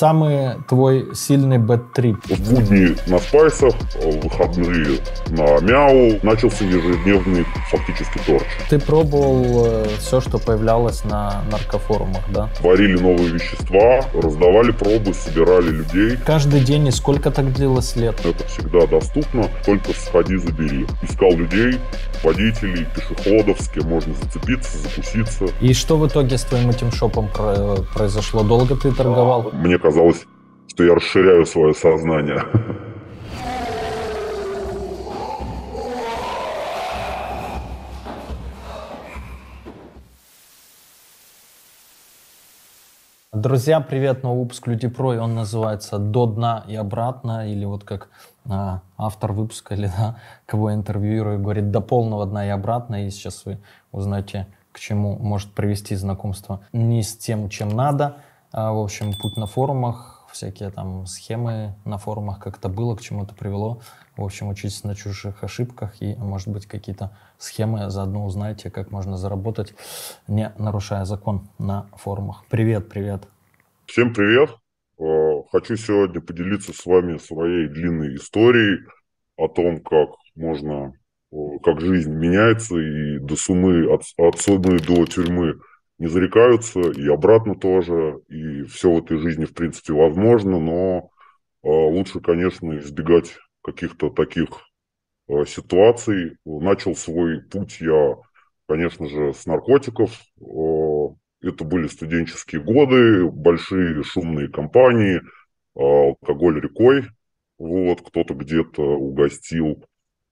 Самый твой сильный бэт-трип? В будни на спайсах, в выходные на мяу. Начался ежедневный фактически торч. Ты пробовал э, все, что появлялось на наркофорумах, да? Варили новые вещества, раздавали пробы, собирали людей. Каждый день и сколько так длилось лет? Это всегда доступно, только сходи, забери. Искал людей, водителей, пешеходов, с кем можно зацепиться, закуситься. И что в итоге с твоим этим шопом произошло? Долго ты торговал? Мне казалось, что я расширяю свое сознание. Друзья, привет, новый выпуск Люди Про, и он называется «До дна и обратно», или вот как а, автор выпуска, или да, кого я интервьюирую, говорит «До полного дна и обратно», и сейчас вы узнаете, к чему может привести знакомство не с тем, чем надо, а, в общем, путь на форумах, всякие там схемы на форумах, как это было, к чему это привело. В общем, учитесь на чужих ошибках и, может быть, какие-то схемы заодно узнаете, как можно заработать, не нарушая закон на форумах. Привет, привет. Всем привет. Э, хочу сегодня поделиться с вами своей длинной историей о том, как можно, как жизнь меняется и до сумы, от, от сумы до тюрьмы не зарекаются, и обратно тоже, и все в этой жизни, в принципе, возможно, но э, лучше, конечно, избегать каких-то таких э, ситуаций. Начал свой путь я, конечно же, с наркотиков. Это были студенческие годы, большие шумные компании, э, алкоголь рекой. Вот, кто-то где-то угостил а,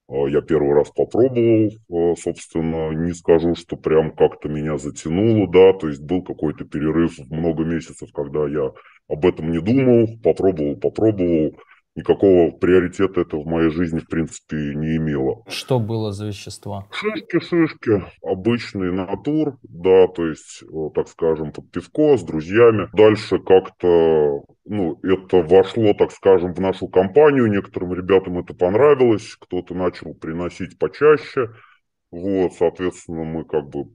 я первый раз попробовал, а, собственно, не скажу, что прям как-то меня затянуло, да, то есть был какой-то перерыв много месяцев, когда я об этом не думал, попробовал, попробовал, никакого приоритета это в моей жизни, в принципе, не имело. Что было за вещества? Шишки-шишки, обычный натур, да, то есть, э, так скажем, под пивко с друзьями. Дальше как-то, ну, это вошло, так скажем, в нашу компанию, некоторым ребятам это понравилось, кто-то начал приносить почаще, вот, соответственно, мы как бы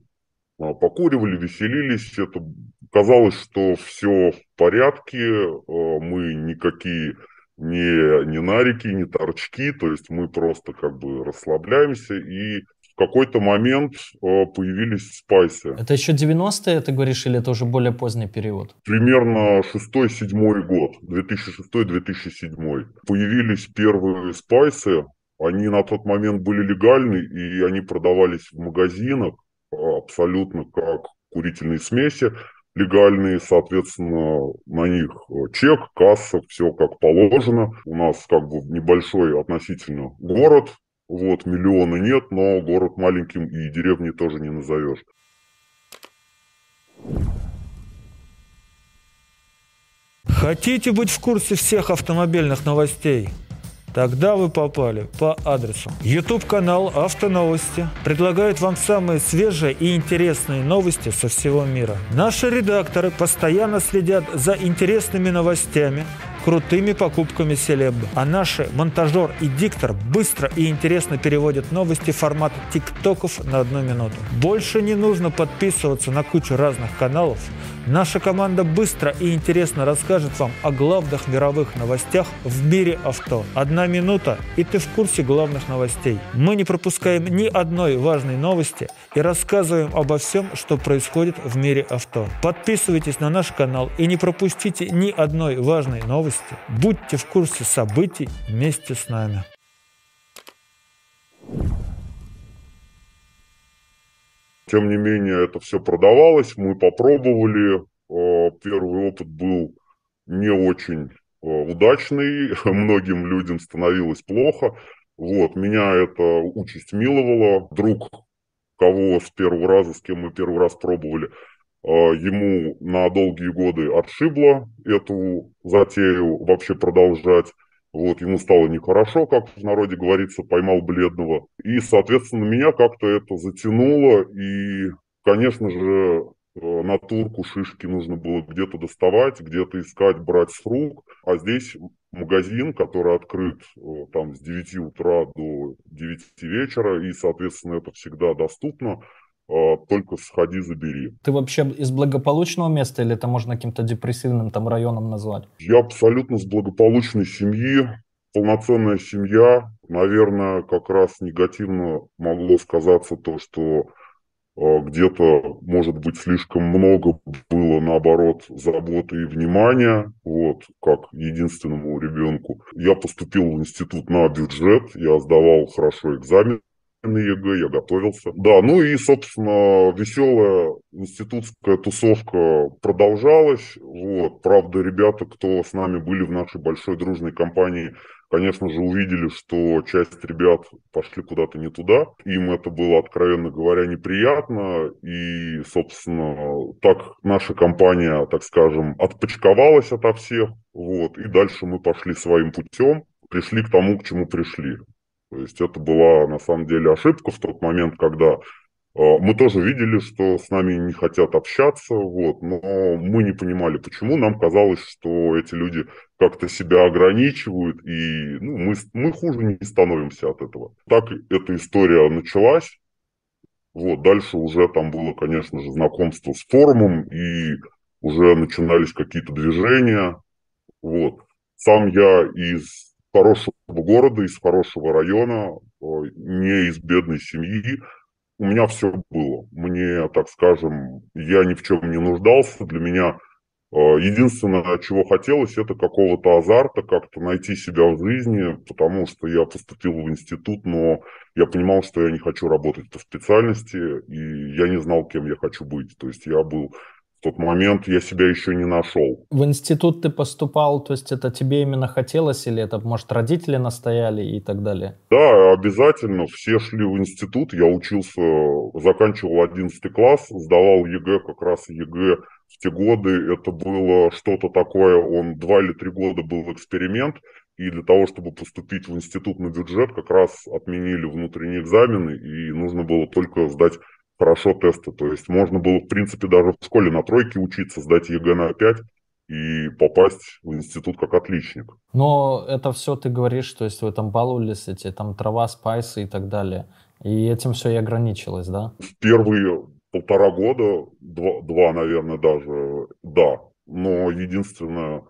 а, покуривали, веселились, это казалось, что все в порядке, э, мы никакие не, не нарики, не торчки, то есть мы просто как бы расслабляемся и в какой-то момент э, появились спайсы. Это еще 90-е, ты говоришь, или это уже более поздний период? Примерно 6-7 год, 2006-2007. Появились первые спайсы, они на тот момент были легальны, и они продавались в магазинах абсолютно как курительные смеси легальные, соответственно, на них э, чек, касса, все как положено. У нас как бы небольшой относительно город, вот, миллиона нет, но город маленьким и деревни тоже не назовешь. Хотите быть в курсе всех автомобильных новостей? Тогда вы попали по адресу. YouTube-канал «Автоновости» предлагает вам самые свежие и интересные новости со всего мира. Наши редакторы постоянно следят за интересными новостями, крутыми покупками селебы. А наши монтажер и диктор быстро и интересно переводят новости в формат тиктоков на одну минуту. Больше не нужно подписываться на кучу разных каналов – Наша команда быстро и интересно расскажет вам о главных мировых новостях в мире авто. Одна минута, и ты в курсе главных новостей. Мы не пропускаем ни одной важной новости и рассказываем обо всем, что происходит в мире авто. Подписывайтесь на наш канал и не пропустите ни одной важной новости. Будьте в курсе событий вместе с нами. Тем не менее, это все продавалось, мы попробовали. Э, первый опыт был не очень э, удачный, многим людям становилось плохо. Вот, меня это участь миловала. Друг, кого с первого раза, с кем мы первый раз пробовали, ему на долгие годы отшибло эту затею вообще продолжать. Вот, ему стало нехорошо, как в народе говорится, поймал бледного. И, соответственно, меня как-то это затянуло. И, конечно же, э, натурку, шишки нужно было где-то доставать, где-то искать, брать с рук. А здесь магазин, который открыт э, там с 9 утра до 9 вечера, и, соответственно, это всегда доступно. А, только сходи, забери. Ты вообще из благополучного места или это можно каким-то депрессивным там районом назвать? Я абсолютно с благополучной семьи, полноценная семья. Наверное, как раз негативно могло сказаться то, что а, где-то, может быть, слишком много было, наоборот, заботы и внимания, вот, как единственному ребенку. Я поступил в институт на бюджет, я сдавал хорошо экзамен, на ЕГЭ, я готовился. Да, ну и, собственно, веселая институтская тусовка продолжалась. Вот. Правда, ребята, кто с нами были в нашей большой дружной компании, конечно же, увидели, что часть ребят пошли куда-то не туда. Им это было, откровенно говоря, неприятно. И, собственно, так наша компания, так скажем, отпочковалась ото всех. Вот. И дальше мы пошли своим путем, пришли к тому, к чему пришли. То есть это была на самом деле ошибка в тот момент, когда а, мы тоже видели, что с нами не хотят общаться, вот, но мы не понимали, почему. Нам казалось, что эти люди как-то себя ограничивают, и ну, мы, мы хуже не становимся от этого. Так эта история началась. Вот, дальше уже там было, конечно же, знакомство с форумом, и уже начинались какие-то движения. Вот. Сам я из хорошего города, из хорошего района, не из бедной семьи. У меня все было. Мне, так скажем, я ни в чем не нуждался. Для меня единственное, чего хотелось, это какого-то азарта, как-то найти себя в жизни, потому что я поступил в институт, но я понимал, что я не хочу работать по специальности, и я не знал, кем я хочу быть. То есть я был тот момент я себя еще не нашел. В институт ты поступал, то есть это тебе именно хотелось или это, может, родители настояли и так далее? Да, обязательно. Все шли в институт. Я учился, заканчивал 11 класс, сдавал ЕГЭ, как раз ЕГЭ в те годы. Это было что-то такое, он два или три года был эксперимент. И для того, чтобы поступить в институт на бюджет, как раз отменили внутренние экзамены, и нужно было только сдать хорошо тесты. То есть можно было, в принципе, даже в школе на тройке учиться, сдать ЕГЭ на 5 и попасть в институт как отличник. Но это все ты говоришь, то есть вы там баловались, эти там трава, спайсы и так далее. И этим все и ограничилось, да? В первые полтора года, два, два наверное, даже, да. Но единственное,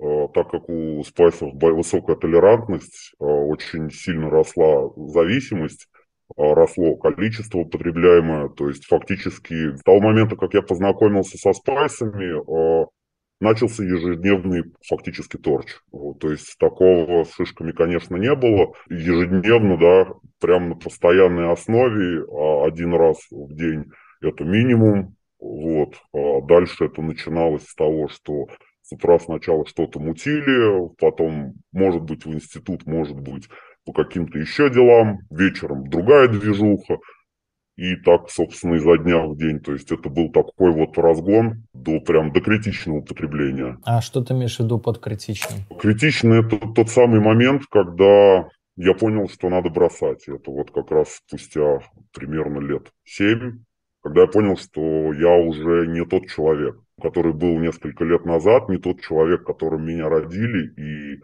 э, так как у спайсов высокая толерантность, э, очень сильно росла зависимость, росло количество употребляемое. То есть фактически с того момента, как я познакомился со спайсами, а, начался ежедневный фактически торч. То есть такого с шишками, конечно, не было. Ежедневно, да, прямо на постоянной основе, а, один раз в день это минимум. Вот. А дальше это начиналось с того, что с утра сначала что-то мутили, потом, может быть, в институт, может быть, по каким-то еще делам, вечером другая движуха, и так, собственно, изо дня в день. То есть это был такой вот разгон до прям до критичного употребления. А что ты имеешь в виду под критичным? Критичный – это тот самый момент, когда я понял, что надо бросать. Это вот как раз спустя примерно лет семь, когда я понял, что я уже не тот человек, который был несколько лет назад, не тот человек, которым меня родили, и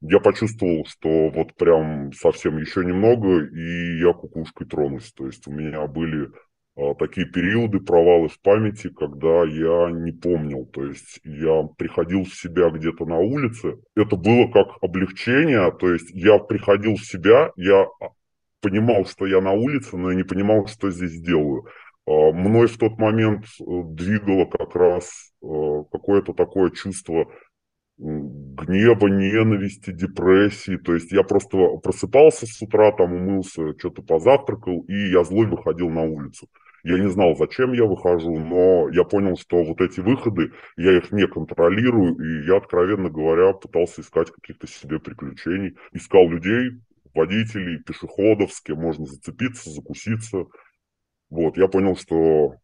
я почувствовал, что вот прям совсем еще немного, и я кукушкой тронусь. То есть у меня были а, такие периоды провалы в памяти, когда я не помнил. То есть я приходил в себя где-то на улице. Это было как облегчение. То есть я приходил в себя, я понимал, что я на улице, но я не понимал, что здесь делаю. А, мной в тот момент э, двигало как раз э, какое-то такое чувство гнева, ненависти, депрессии. То есть я просто просыпался с утра, там умылся, что-то позавтракал, и я злой выходил на улицу. Я не знал, зачем я выхожу, но я понял, что вот эти выходы, я их не контролирую, и я, откровенно говоря, пытался искать каких-то себе приключений. Искал людей, водителей, пешеходов, с кем можно зацепиться, закуситься. Вот, я понял, что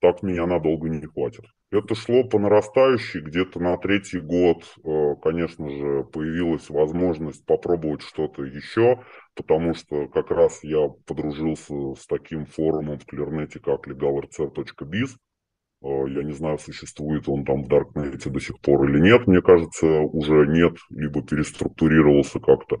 так меня надолго не хватит. Это шло по нарастающей, где-то на третий год, э, конечно же, появилась возможность попробовать что-то еще, потому что как раз я подружился с таким форумом в Клернете, как legalrc.biz. Э, я не знаю, существует он там в Даркнете до сих пор или нет. Мне кажется, уже нет, либо переструктурировался как-то.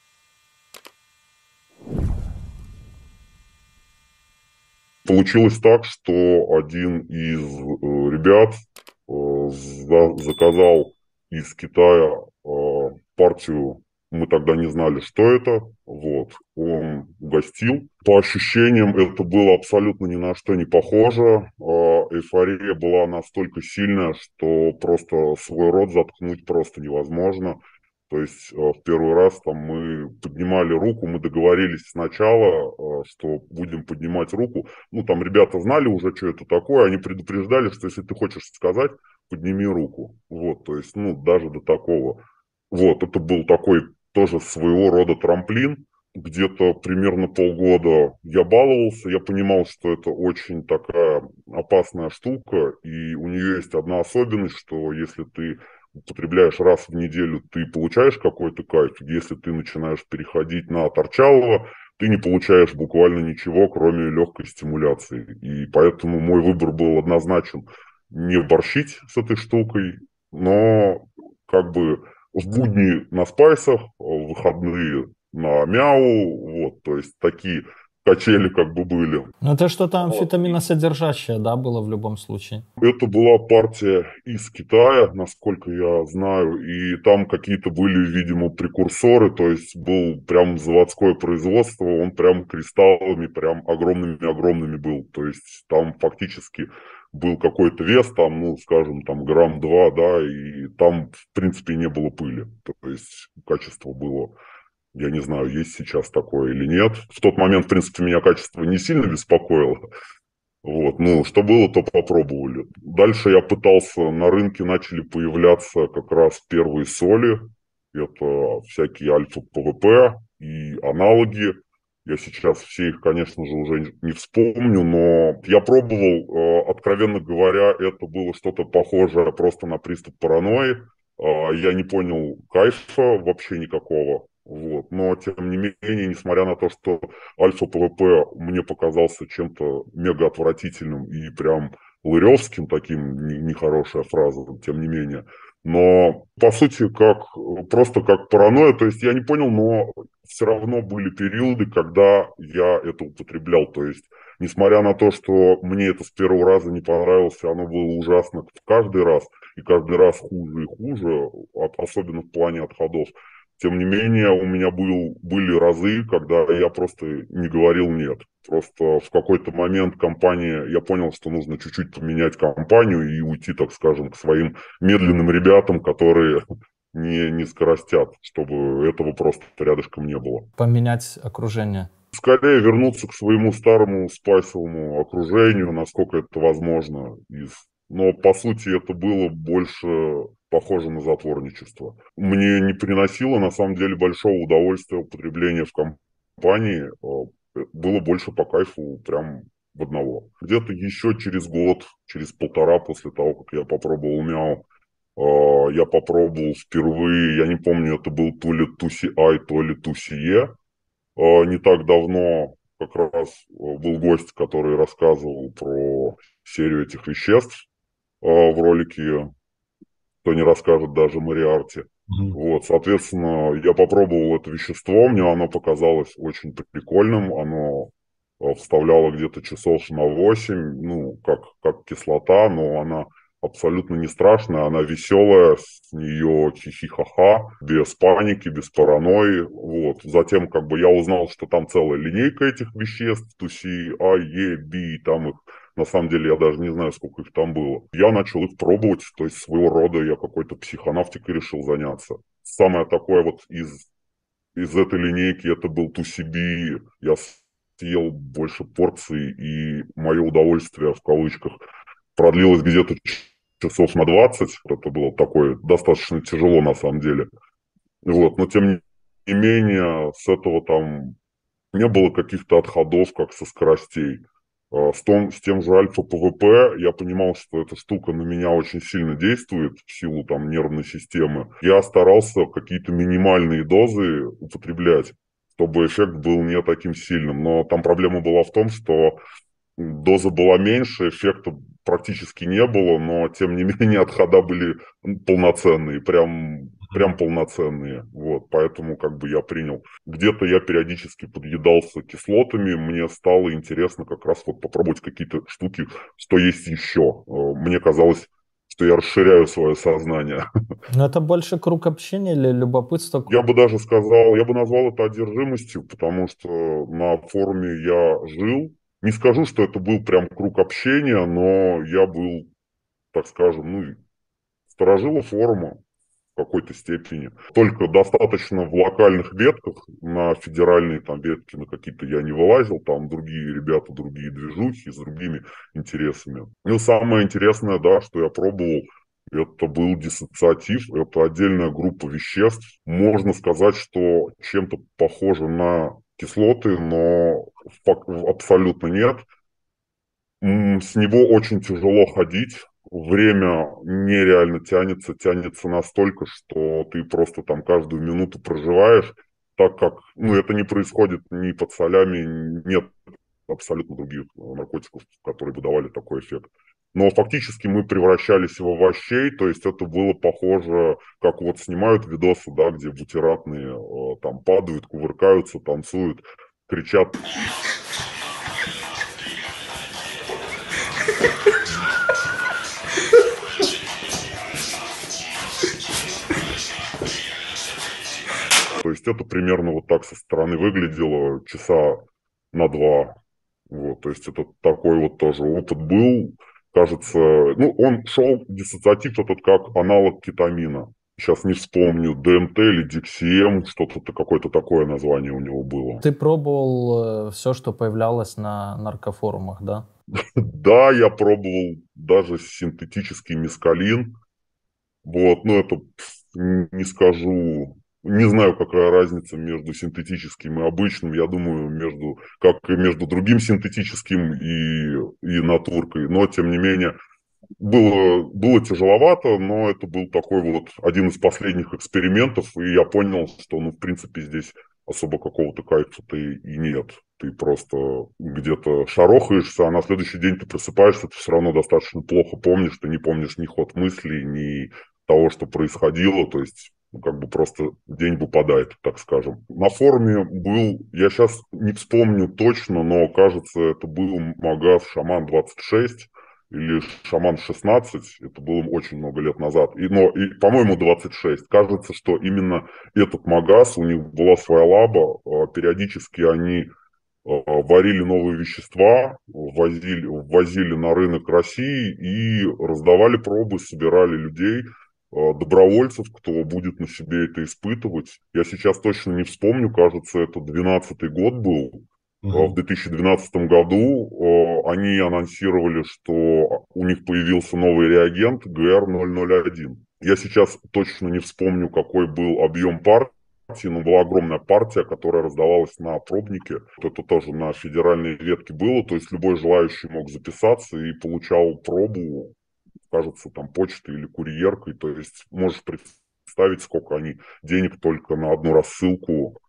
Получилось так, что один из э, ребят э, заказал из Китая э, партию, мы тогда не знали, что это, вот, он угостил. По ощущениям это было абсолютно ни на что не похоже, эйфория была настолько сильная, что просто свой рот заткнуть просто невозможно. То есть э, в первый раз там мы поднимали руку, мы договорились сначала, э, что будем поднимать руку. Ну, там ребята знали уже, что это такое, они предупреждали, что если ты хочешь сказать, подними руку. Вот, то есть, ну, даже до такого. Вот, это был такой тоже своего рода трамплин. Где-то примерно полгода я баловался, я понимал, что это очень такая опасная штука, и у нее есть одна особенность, что если ты употребляешь раз в неделю, ты получаешь какой-то кайф. Если ты начинаешь переходить на торчалово, ты не получаешь буквально ничего, кроме легкой стимуляции. И поэтому мой выбор был однозначен не борщить с этой штукой, но как бы в будни на спайсах, в выходные на мяу, вот, то есть такие качели как бы были. Ну это что-то амфетаминосодержащее, да, было в любом случае? Это была партия из Китая, насколько я знаю, и там какие-то были, видимо, прекурсоры, то есть был прям заводское производство, он прям кристаллами, прям огромными-огромными был, то есть там фактически был какой-то вес, там, ну, скажем, там грамм два, да, и там, в принципе, не было пыли, то есть качество было я не знаю, есть сейчас такое или нет. В тот момент, в принципе, меня качество не сильно беспокоило. Вот, ну, что было, то попробовали. Дальше я пытался, на рынке начали появляться как раз первые соли. Это всякие альфа-ПВП и аналоги. Я сейчас все их, конечно же, уже не вспомню, но я пробовал, э, откровенно говоря, это было что-то похожее просто на приступ паранойи. Э, я не понял кайфа вообще никакого. Вот. Но, тем не менее, несмотря на то, что альфа-ПВП мне показался чем-то мега отвратительным и прям лыревским, таким нехорошая фраза, тем не менее. Но, по сути, как просто как паранойя, то есть я не понял, но все равно были периоды, когда я это употреблял. То есть, несмотря на то, что мне это с первого раза не понравилось, оно было ужасно каждый раз, и каждый раз хуже и хуже, особенно в плане отходов. Тем не менее, у меня был, были разы, когда я просто не говорил «нет». Просто в какой-то момент компания, я понял, что нужно чуть-чуть поменять компанию и уйти, так скажем, к своим медленным ребятам, которые не, не скоростят, чтобы этого просто рядышком не было. Поменять окружение. Скорее вернуться к своему старому спайсовому окружению, насколько это возможно, из но по сути это было больше похоже на затворничество. Мне не приносило на самом деле большого удовольствия употребление в компании, э, было больше по кайфу прям в одного. Где-то еще через год, через полтора после того, как я попробовал мяу, э, я попробовал впервые, я не помню, это был то ли Туси Ай, то ли Тусие. Э, не так давно как раз был гость, который рассказывал про серию этих веществ. В ролике, кто не расскажет даже Мариарти. Mm-hmm. Вот, соответственно, я попробовал это вещество, мне оно показалось очень прикольным, оно а, вставляло где-то часов на 8, ну, как, как кислота, но она абсолютно не страшная, она веселая, с нее хихихаха, без паники, без паранойи, вот. Затем, как бы, я узнал, что там целая линейка этих веществ, туси, А, Е, Би, там их На самом деле я даже не знаю, сколько их там было. Я начал их пробовать, то есть своего рода я какой-то психонавтикой решил заняться. Самое такое вот из, из этой линейки это был Тусиби. Я съел больше порций, и мое удовольствие в кавычках продлилось где-то часов на 20. Это было такое достаточно тяжело на самом деле. Вот, но тем не менее, с этого там не было каких-то отходов, как со скоростей. А, с, том, с тем же альфа-ПВП я понимал, что эта штука на меня очень сильно действует в силу там нервной системы. Я старался какие-то минимальные дозы употреблять, чтобы эффект был не таким сильным. Но там проблема была в том, что доза была меньше, эффекта практически не было, но тем не менее отхода были полноценные, прям, прям полноценные. Вот, поэтому как бы я принял. Где-то я периодически подъедался кислотами, мне стало интересно как раз вот попробовать какие-то штуки, что есть еще. Э, мне казалось, что я расширяю свое сознание. Но это больше круг общения или любопытство? Я бы даже сказал, я бы назвал это одержимостью, потому что на форуме я жил, не скажу, что это был прям круг общения, но я был, так скажем, ну, сторожила форума какой-то степени. Только достаточно в локальных ветках, на федеральные там ветки, на какие-то я не вылазил, там другие ребята, другие движухи с другими интересами. Ну, самое интересное, да, что я пробовал, это был диссоциатив, это отдельная группа веществ. Можно сказать, что чем-то похоже на кислоты, но абсолютно нет. С него очень тяжело ходить. Время нереально тянется, тянется настолько, что ты просто там каждую минуту проживаешь, так как, ну, это не происходит ни под солями, нет абсолютно других наркотиков, которые бы давали такой эффект. Но фактически мы превращались в овощей, то есть это было похоже, как вот снимают видосы, да, где бутератные э, там падают, кувыркаются, танцуют, кричат. Есть это примерно вот так со стороны выглядело часа на два. Вот, то есть это такой вот тоже опыт был кажется, ну, он шел, диссоциатив этот как аналог кетамина. Сейчас не вспомню, ДМТ или DXM, что-то какое-то такое название у него было. Ты пробовал э, все, что появлялось на наркофорумах, да? Да, я пробовал даже синтетический мискалин. Вот, но это не скажу, не знаю, какая разница между синтетическим и обычным. Я думаю, между, как и между другим синтетическим и, и натуркой. Но, тем не менее, было, было тяжеловато, но это был такой вот один из последних экспериментов. И я понял, что, ну, в принципе, здесь особо какого-то кайфа-то и нет. Ты просто где-то шарохаешься, а на следующий день ты просыпаешься, ты все равно достаточно плохо помнишь, ты не помнишь ни ход мыслей, ни того, что происходило. То есть как бы просто день выпадает, так скажем. На форуме был, я сейчас не вспомню точно, но кажется, это был магаз Шаман 26 или Шаман 16, это было очень много лет назад, и, но, и, по-моему, 26. Кажется, что именно этот магаз, у них была своя лаба, а, периодически они а, варили новые вещества, возили, возили на рынок России и раздавали пробы, собирали людей – добровольцев, кто будет на себе это испытывать. Я сейчас точно не вспомню, кажется, это 12 год был. Uh-huh. В 2012 году э, они анонсировали, что у них появился новый реагент GR001. Я сейчас точно не вспомню, какой был объем партии, но была огромная партия, которая раздавалась на пробнике. Это тоже на федеральной ветке было, то есть любой желающий мог записаться и получал пробу кажется, там почтой или курьеркой. То есть можешь представить, сколько они денег только на одну рассылку.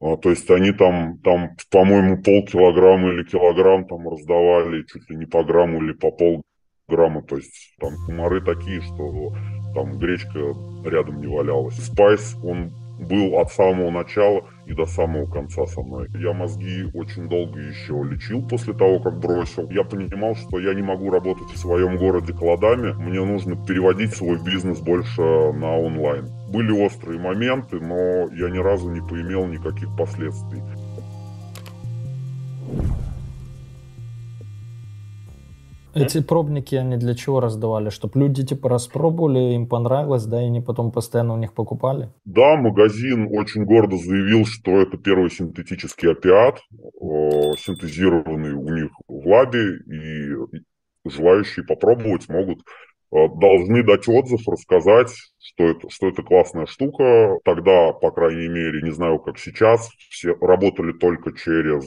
А, то есть они там, там, по-моему, полкилограмма или килограмм там раздавали чуть ли не по грамму или по полграмма. То есть там кумары такие, что там гречка рядом не валялась. Спайс, он был от самого начала и до самого конца со мной. Я мозги очень долго еще лечил после того, как бросил. Я понимал, что я не могу работать в своем городе кладами. Мне нужно переводить свой бизнес больше на онлайн. Были острые моменты, но я ни разу не поимел никаких последствий. Эти пробники они для чего раздавали? Чтобы люди типа распробовали, им понравилось, да, и они потом постоянно у них покупали? Да, магазин очень гордо заявил, что это первый синтетический опиат, синтезированный у них в лабе, и желающие попробовать могут Э, должны дать отзыв, рассказать, что это, что это классная штука. Тогда, по крайней мере, не знаю, как сейчас, все работали только через...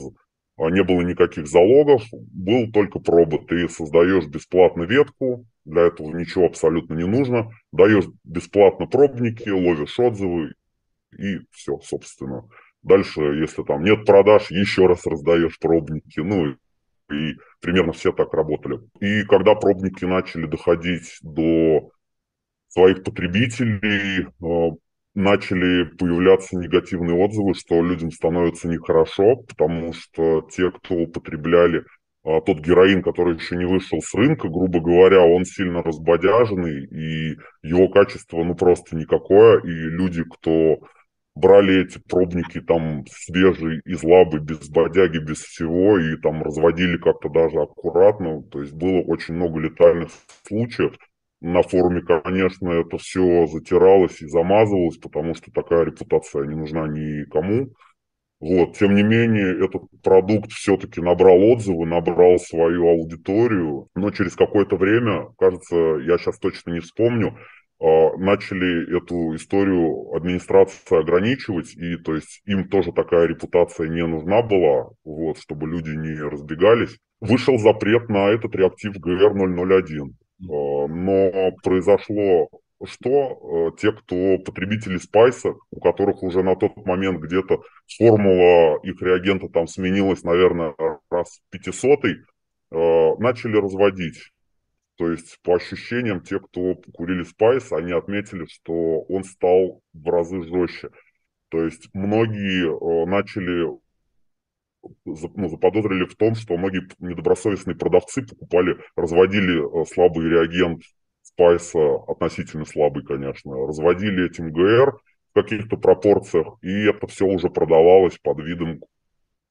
Э, не было никаких залогов, был только проба. Ты создаешь бесплатно ветку, для этого ничего абсолютно не нужно. Даешь бесплатно пробники, ловишь отзывы и все, собственно. Дальше, если там нет продаж, еще раз раздаешь пробники. Ну и примерно все так работали. И когда пробники начали доходить до своих потребителей, э, начали появляться негативные отзывы, что людям становится нехорошо, потому что те, кто употребляли а, тот героин, который еще не вышел с рынка, грубо говоря, он сильно разбодяженный, и его качество ну просто никакое, и люди, кто брали эти пробники там свежие из лабы, без бодяги, без всего, и там разводили как-то даже аккуратно. То есть было очень много летальных случаев. На форуме, конечно, это все затиралось и замазывалось, потому что такая репутация не нужна никому. Вот, тем не менее, этот продукт все-таки набрал отзывы, набрал свою аудиторию, но через какое-то время, кажется, я сейчас точно не вспомню, а, начали эту историю администрация ограничивать, и то есть им тоже такая репутация не нужна была, вот, чтобы люди не разбегались. Вышел запрет на этот реактив ГР-001. А, но произошло что а, те, кто потребители спайса, у которых уже на тот момент где-то формула их реагента там сменилась, наверное, раз 500 начали разводить то есть, по ощущениям, те, кто курили спайс, они отметили, что он стал в разы жестче. То есть, многие э, начали, ну, заподозрили в том, что многие недобросовестные продавцы покупали, разводили э, слабый реагент спайса, относительно слабый, конечно, разводили этим ГР в каких-то пропорциях, и это все уже продавалось под видом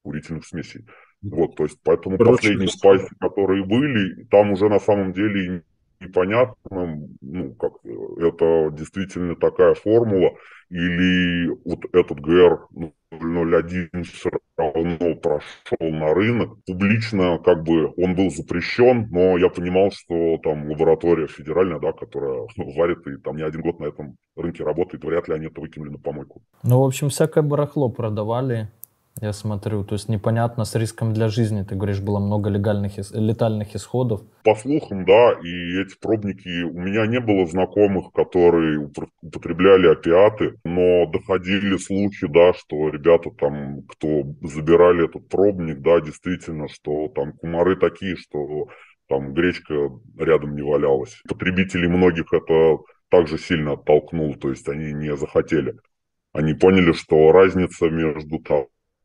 курительных смесей. Вот, то есть, поэтому Короче, последние спайсы, которые были, там уже на самом деле непонятно, ну, как это действительно такая формула, или вот этот ГР 001 все равно прошел на рынок. Публично как бы он был запрещен, но я понимал, что там лаборатория федеральная, да, которая варит и там не один год на этом рынке работает, вряд ли они это выкинули на помойку. Ну, в общем, всякое барахло продавали, я смотрю, то есть непонятно с риском для жизни. Ты говоришь, было много легальных, летальных исходов. По слухам, да, и эти пробники, у меня не было знакомых, которые употребляли опиаты, но доходили слухи, да, что ребята там, кто забирали этот пробник, да, действительно, что там кумары такие, что там гречка рядом не валялась. Потребителей многих это также сильно оттолкнул, то есть они не захотели. Они поняли, что разница между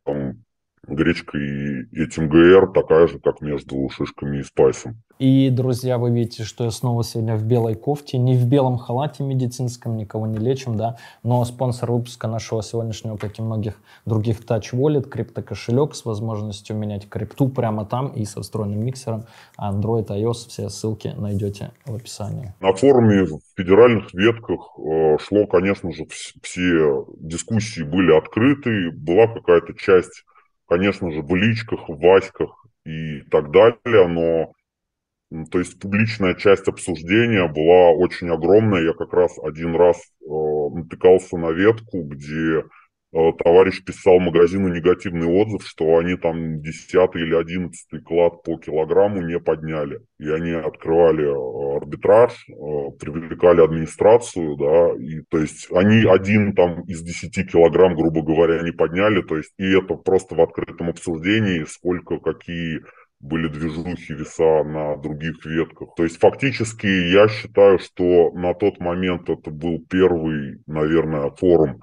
там, там гречка и этим ГР такая же, как между шишками и спайсом. И, друзья, вы видите, что я снова сегодня в белой кофте, не в белом халате медицинском, никого не лечим, да, но спонсор выпуска нашего сегодняшнего, как и многих других, Touch Wallet, криптокошелек с возможностью менять крипту прямо там и со встроенным миксером, Android, iOS, все ссылки найдете в описании. На форуме в федеральных ветках э, шло, конечно же, все дискуссии были открыты, была какая-то часть, конечно же, в личках, в васьках и так далее, но то есть публичная часть обсуждения была очень огромная. Я как раз один раз э, натыкался на ветку, где товарищ писал магазину негативный отзыв, что они там 10 или 11 клад по килограмму не подняли. И они открывали э, арбитраж, э, привлекали администрацию, да, и то есть они один там из 10 килограмм, грубо говоря, не подняли, то есть и это просто в открытом обсуждении, сколько, какие были движухи веса на других ветках. То есть фактически я считаю, что на тот момент это был первый, наверное, форум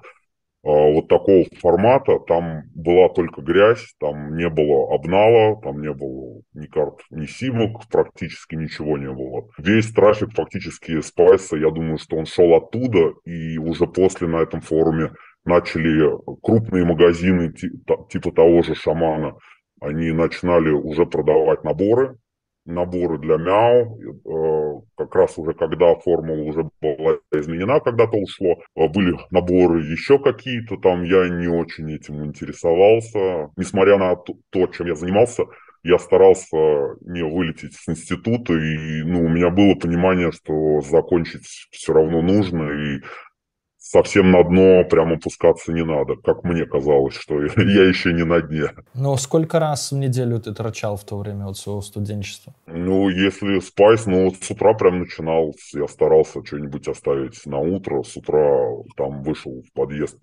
вот такого формата. Там была только грязь, там не было обнала, там не было ни карт, ни симок, практически ничего не было. Весь трафик фактически спайса, я думаю, что он шел оттуда, и уже после на этом форуме начали крупные магазины типа того же шамана они начинали уже продавать наборы, наборы для мяу, э, как раз уже когда формула уже была изменена, когда-то ушло, э, были наборы еще какие-то, там я не очень этим интересовался. Несмотря на то, чем я занимался, я старался не вылететь с института, и ну, у меня было понимание, что закончить все равно нужно, и совсем на дно прямо опускаться не надо, как мне казалось, что я еще не на дне. Ну, сколько раз в неделю ты торчал в то время от своего студенчества? Ну, если спайс, ну, вот с утра прям начинал, я старался что-нибудь оставить на утро, с утра там вышел в подъезд,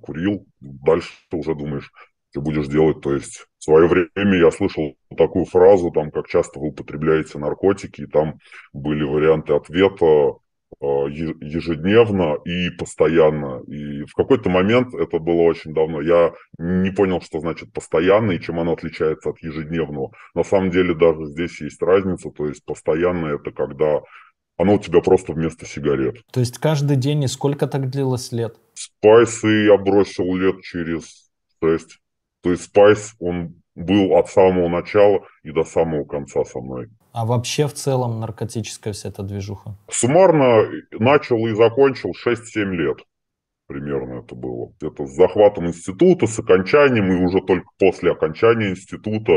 курил, дальше ты уже думаешь, что будешь делать, то есть в свое время я слышал такую фразу, там, как часто вы употребляете наркотики, и там были варианты ответа, ежедневно и постоянно. И в какой-то момент, это было очень давно, я не понял, что значит постоянно и чем оно отличается от ежедневного. На самом деле даже здесь есть разница, то есть постоянно это когда оно у тебя просто вместо сигарет. То есть каждый день и сколько так длилось лет? Спайсы я бросил лет через шесть. То есть спайс, он был от самого начала и до самого конца со мной. А вообще в целом наркотическая вся эта движуха? Суммарно начал и закончил 6-7 лет примерно это было. Это с захватом института, с окончанием, и уже только после окончания института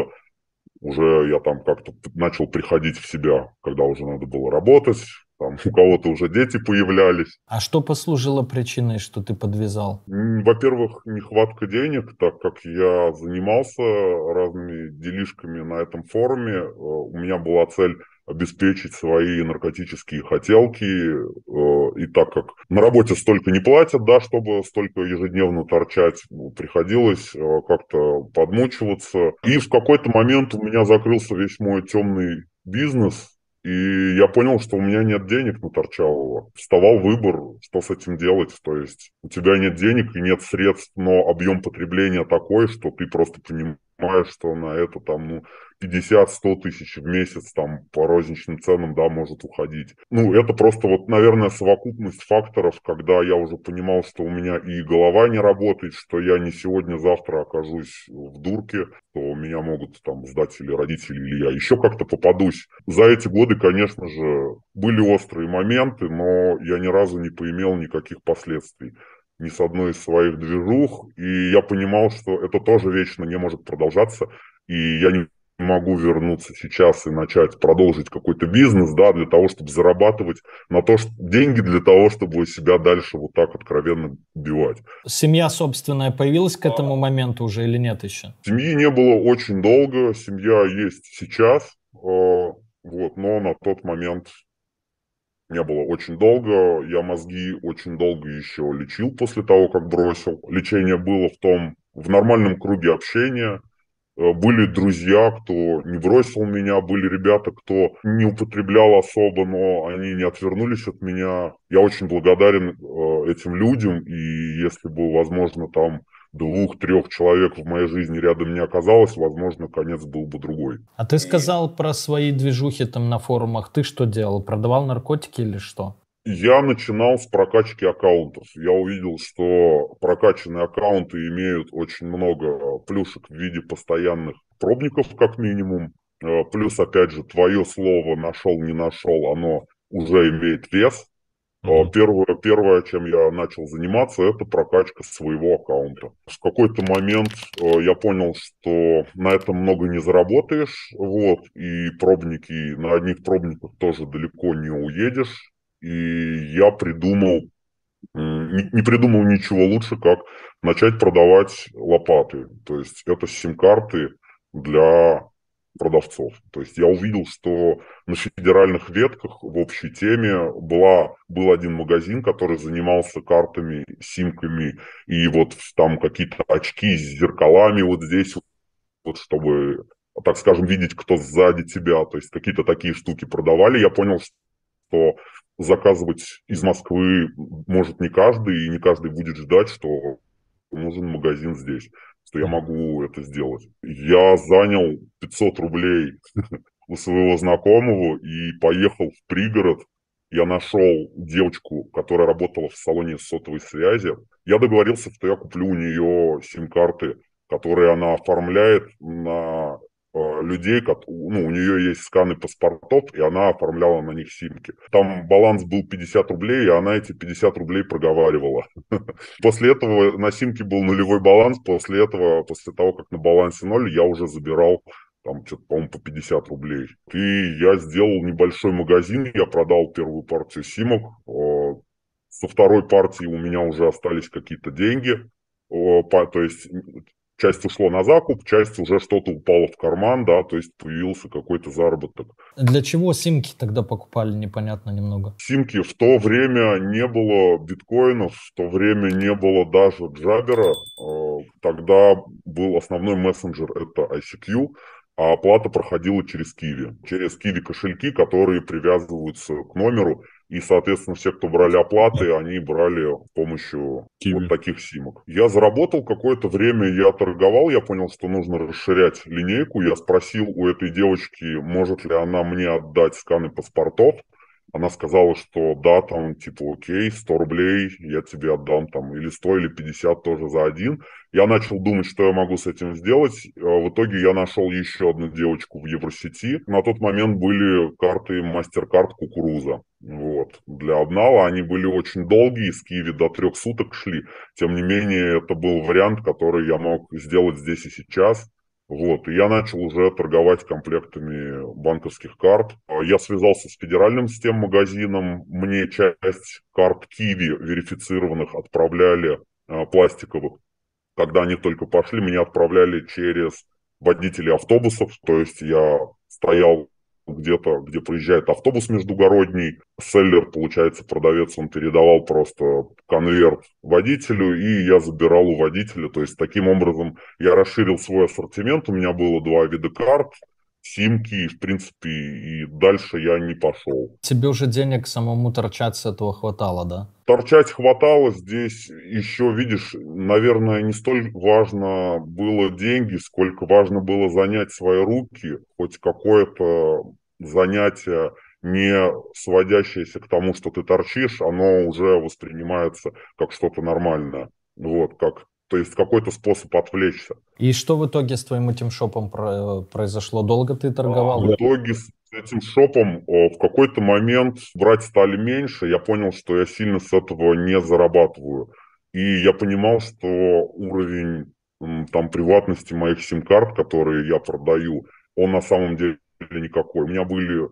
уже я там как-то начал приходить в себя, когда уже надо было работать, там у кого-то уже дети появлялись. А что послужило причиной, что ты подвязал? Во-первых, нехватка денег, так как я занимался разными делишками на этом форуме. Э, у меня была цель обеспечить свои наркотические хотелки. Э, и так как на работе столько не платят, да, чтобы столько ежедневно торчать, ну, приходилось э, как-то подмучиваться. И в какой-то момент у меня закрылся весь мой темный бизнес, и я понял, что у меня нет денег на Торчалова. Вставал выбор, что с этим делать. То есть у тебя нет денег и нет средств, но объем потребления такой, что ты просто понимаешь, что на это там, ну, 50-100 тысяч в месяц там по розничным ценам, да, может уходить. Ну, это просто вот, наверное, совокупность факторов, когда я уже понимал, что у меня и голова не работает, что я не сегодня-завтра окажусь в дурке, что меня могут там сдать или родители, или я еще как-то попадусь. За эти годы, конечно же, были острые моменты, но я ни разу не поимел никаких последствий ни с одной из своих движух, и я понимал, что это тоже вечно не может продолжаться, и я не могу вернуться сейчас и начать продолжить какой-то бизнес, да, для того, чтобы зарабатывать на то, что деньги для того, чтобы себя дальше вот так откровенно убивать. Семья собственная появилась к этому моменту уже или нет еще? Семьи не было очень долго, семья есть сейчас, э, вот, но на тот момент не было очень долго. Я мозги очень долго еще лечил после того, как бросил. Лечение было в том, в нормальном круге общения, Э, были друзья, кто не бросил меня, были ребята, кто не употреблял особо, но они не отвернулись от меня. Я очень благодарен э, этим людям, и если бы, возможно, там двух-трех человек в моей жизни рядом не оказалось, возможно, конец был бы другой. А ты сказал про свои движухи там на форумах. Ты что делал? Продавал наркотики или что? Я начинал с прокачки аккаунтов. Я увидел, что прокачанные аккаунты имеют очень много плюшек в виде постоянных пробников, как минимум. Э, плюс, опять же, твое слово нашел, не нашел, оно уже имеет вес. Mm-hmm. Первое, первое, чем я начал заниматься, это прокачка своего аккаунта. В какой-то момент э, я понял, что на этом много не заработаешь, вот, и пробники, на одних пробниках тоже далеко не уедешь, и я придумал, не придумал ничего лучше, как начать продавать лопаты. То есть это сим-карты для продавцов. То есть я увидел, что на федеральных ветках в общей теме была, был один магазин, который занимался картами, симками, и вот там какие-то очки с зеркалами вот здесь, вот чтобы, так скажем, видеть, кто сзади тебя. То есть какие-то такие штуки продавали. Я понял, что заказывать из Москвы может не каждый, и не каждый будет ждать, что нужен магазин здесь, что я могу это сделать. Я занял 500 рублей у своего знакомого и поехал в пригород. Я нашел девочку, которая работала в салоне сотовой связи. Я договорился, что я куплю у нее сим-карты, которые она оформляет на людей, ну, у нее есть сканы паспортов, и она оформляла на них симки. Там баланс был 50 рублей, и она эти 50 рублей проговаривала. После этого на симке был нулевой баланс, после этого, после того, как на балансе ноль, я уже забирал там что-то, по-моему, по 50 рублей. И я сделал небольшой магазин, я продал первую партию симок. Э, со второй партии у меня уже остались какие-то деньги. То есть часть ушло на закуп, часть уже что-то упало в карман, да, то есть появился какой-то заработок. Для чего симки тогда покупали, непонятно немного? Симки в то время не было биткоинов, в то время не было даже джабера, э, тогда был основной мессенджер, это ICQ, а оплата проходила через Киви, через Киви кошельки, которые привязываются к номеру, и, соответственно, все, кто брали оплаты, они брали с помощью Киви. вот таких симок. Я заработал какое-то время, я торговал, я понял, что нужно расширять линейку. Я спросил у этой девочки, может ли она мне отдать сканы паспортов. Она сказала, что да, там, типа, окей, 100 рублей я тебе отдам, там, или 100, или 50 тоже за один. Я начал думать, что я могу с этим сделать. А в итоге я нашел еще одну девочку в Евросети. На тот момент были карты MasterCard Кукуруза. Вот. Для обнала они были очень долгие, с Киви до трех суток шли. Тем не менее, это был вариант, который я мог сделать здесь и сейчас. Вот, и я начал уже торговать комплектами банковских карт. Я связался с федеральным систем магазином. Мне часть карт Киви верифицированных отправляли а, пластиковых. Когда они только пошли, меня отправляли через водителей автобусов. То есть я стоял где-то, где проезжает автобус междугородний, селлер, получается, продавец, он передавал просто конверт водителю, и я забирал у водителя. То есть, таким образом, я расширил свой ассортимент, у меня было два вида карт, симки, в принципе, и дальше я не пошел. Тебе уже денег самому торчать с этого хватало, да? Торчать хватало здесь еще, видишь, наверное, не столь важно было деньги, сколько важно было занять свои руки, хоть какое-то занятие, не сводящееся к тому, что ты торчишь, оно уже воспринимается как что-то нормальное. Вот, как то есть какой-то способ отвлечься. И что в итоге с твоим этим шопом произошло? Долго ты торговал? А, в итоге с этим шопом в какой-то момент брать стали меньше. Я понял, что я сильно с этого не зарабатываю. И я понимал, что уровень там приватности моих сим-карт, которые я продаю, он на самом деле никакой. У меня были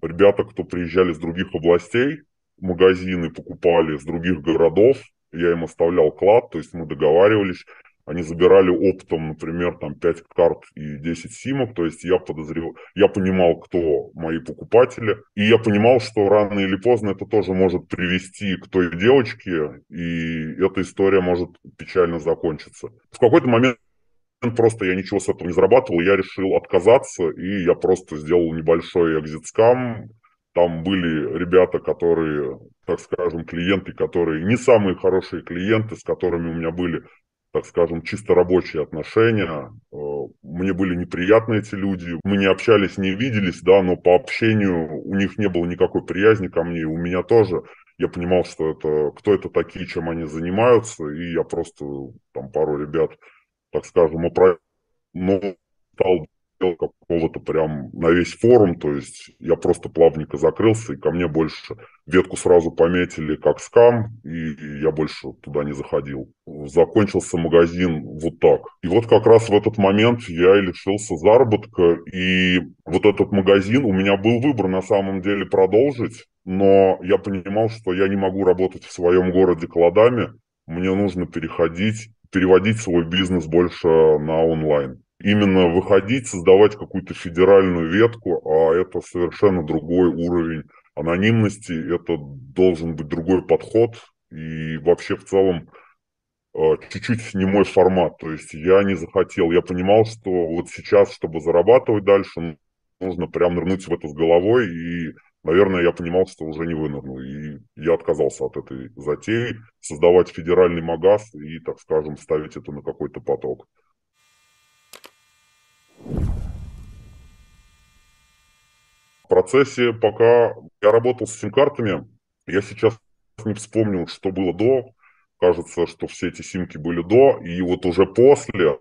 ребята, кто приезжали с других областей, магазины покупали с других городов, я им оставлял клад, то есть мы договаривались, они забирали оптом, например, там 5 карт и 10 симок, то есть я подозревал, я понимал, кто мои покупатели, и я понимал, что рано или поздно это тоже может привести к той девочке, и эта история может печально закончиться. В какой-то момент просто я ничего с этого не зарабатывал, я решил отказаться, и я просто сделал небольшой экзит-скам. Там были ребята, которые, так скажем, клиенты, которые не самые хорошие клиенты, с которыми у меня были, так скажем, чисто рабочие отношения. Э, мне были неприятны эти люди. Мы не общались, не виделись, да, но по общению у них не было никакой приязни ко мне, у меня тоже. Я понимал, что это, кто это такие, чем они занимаются, и я просто там пару ребят так скажем, управ... ну, стал какого-то прям на весь форум, то есть я просто плавненько закрылся, и ко мне больше ветку сразу пометили как скам, и я больше туда не заходил. Закончился магазин вот так. И вот как раз в этот момент я и лишился заработка, и вот этот магазин, у меня был выбор на самом деле продолжить, но я понимал, что я не могу работать в своем городе кладами, мне нужно переходить переводить свой бизнес больше на онлайн. Именно выходить, создавать какую-то федеральную ветку, а это совершенно другой уровень анонимности, это должен быть другой подход. И вообще в целом э, чуть-чуть не мой формат. То есть я не захотел, я понимал, что вот сейчас, чтобы зарабатывать дальше, нужно прям нырнуть в это с головой и наверное, я понимал, что уже не вынырну. И я отказался от этой затеи, создавать федеральный магаз и, так скажем, ставить это на какой-то поток. Процессе, пока я работал с сим-картами, я сейчас не вспомнил, что было до. Кажется, что все эти симки были до. И вот уже после,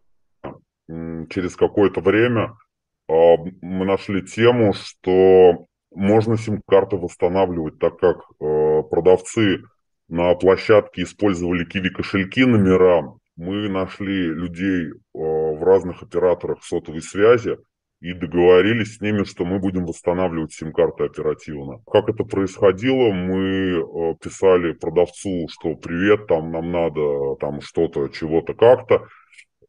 через какое-то время, а, мы нашли тему, что можно сим-карты восстанавливать, так как э, продавцы на площадке использовали киви кошельки номера. Мы нашли людей э, в разных операторах сотовой связи и договорились с ними, что мы будем восстанавливать сим-карты оперативно. Как это происходило, мы э, писали продавцу, что привет, там нам надо там что-то, чего-то как-то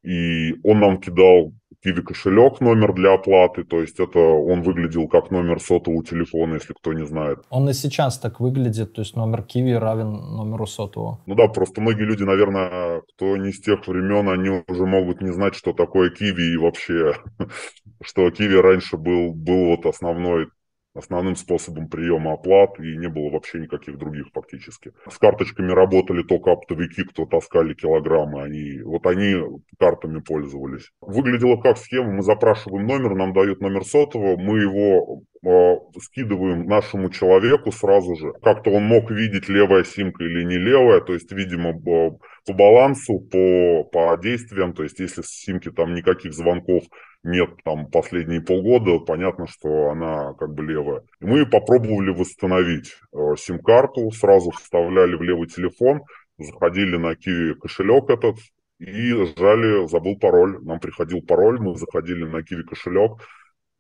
и он нам кидал Киви кошелек, номер для оплаты, то есть это он выглядел как номер сотового телефона, если кто не знает. Он и сейчас так выглядит, то есть номер Киви равен номеру сотового. Ну да, просто многие люди, наверное, кто не с тех времен, они уже могут не знать, что такое Киви и вообще, что Киви раньше был, был вот основной основным способом приема оплат, и не было вообще никаких других фактически. С карточками работали только оптовики, кто таскали килограммы, они, вот они картами пользовались. Выглядело как схема, мы запрашиваем номер, нам дают номер сотового, мы его э, скидываем нашему человеку сразу же. Как-то он мог видеть, левая симка или не левая, то есть, видимо, по балансу, по, по действиям, то есть, если с симки там никаких звонков нет там последние полгода, понятно, что она как бы левая. И мы попробовали восстановить э, сим-карту, сразу вставляли в левый телефон, заходили на Kiwi кошелек этот и жали, забыл пароль. Нам приходил пароль, мы заходили на Kiwi кошелек,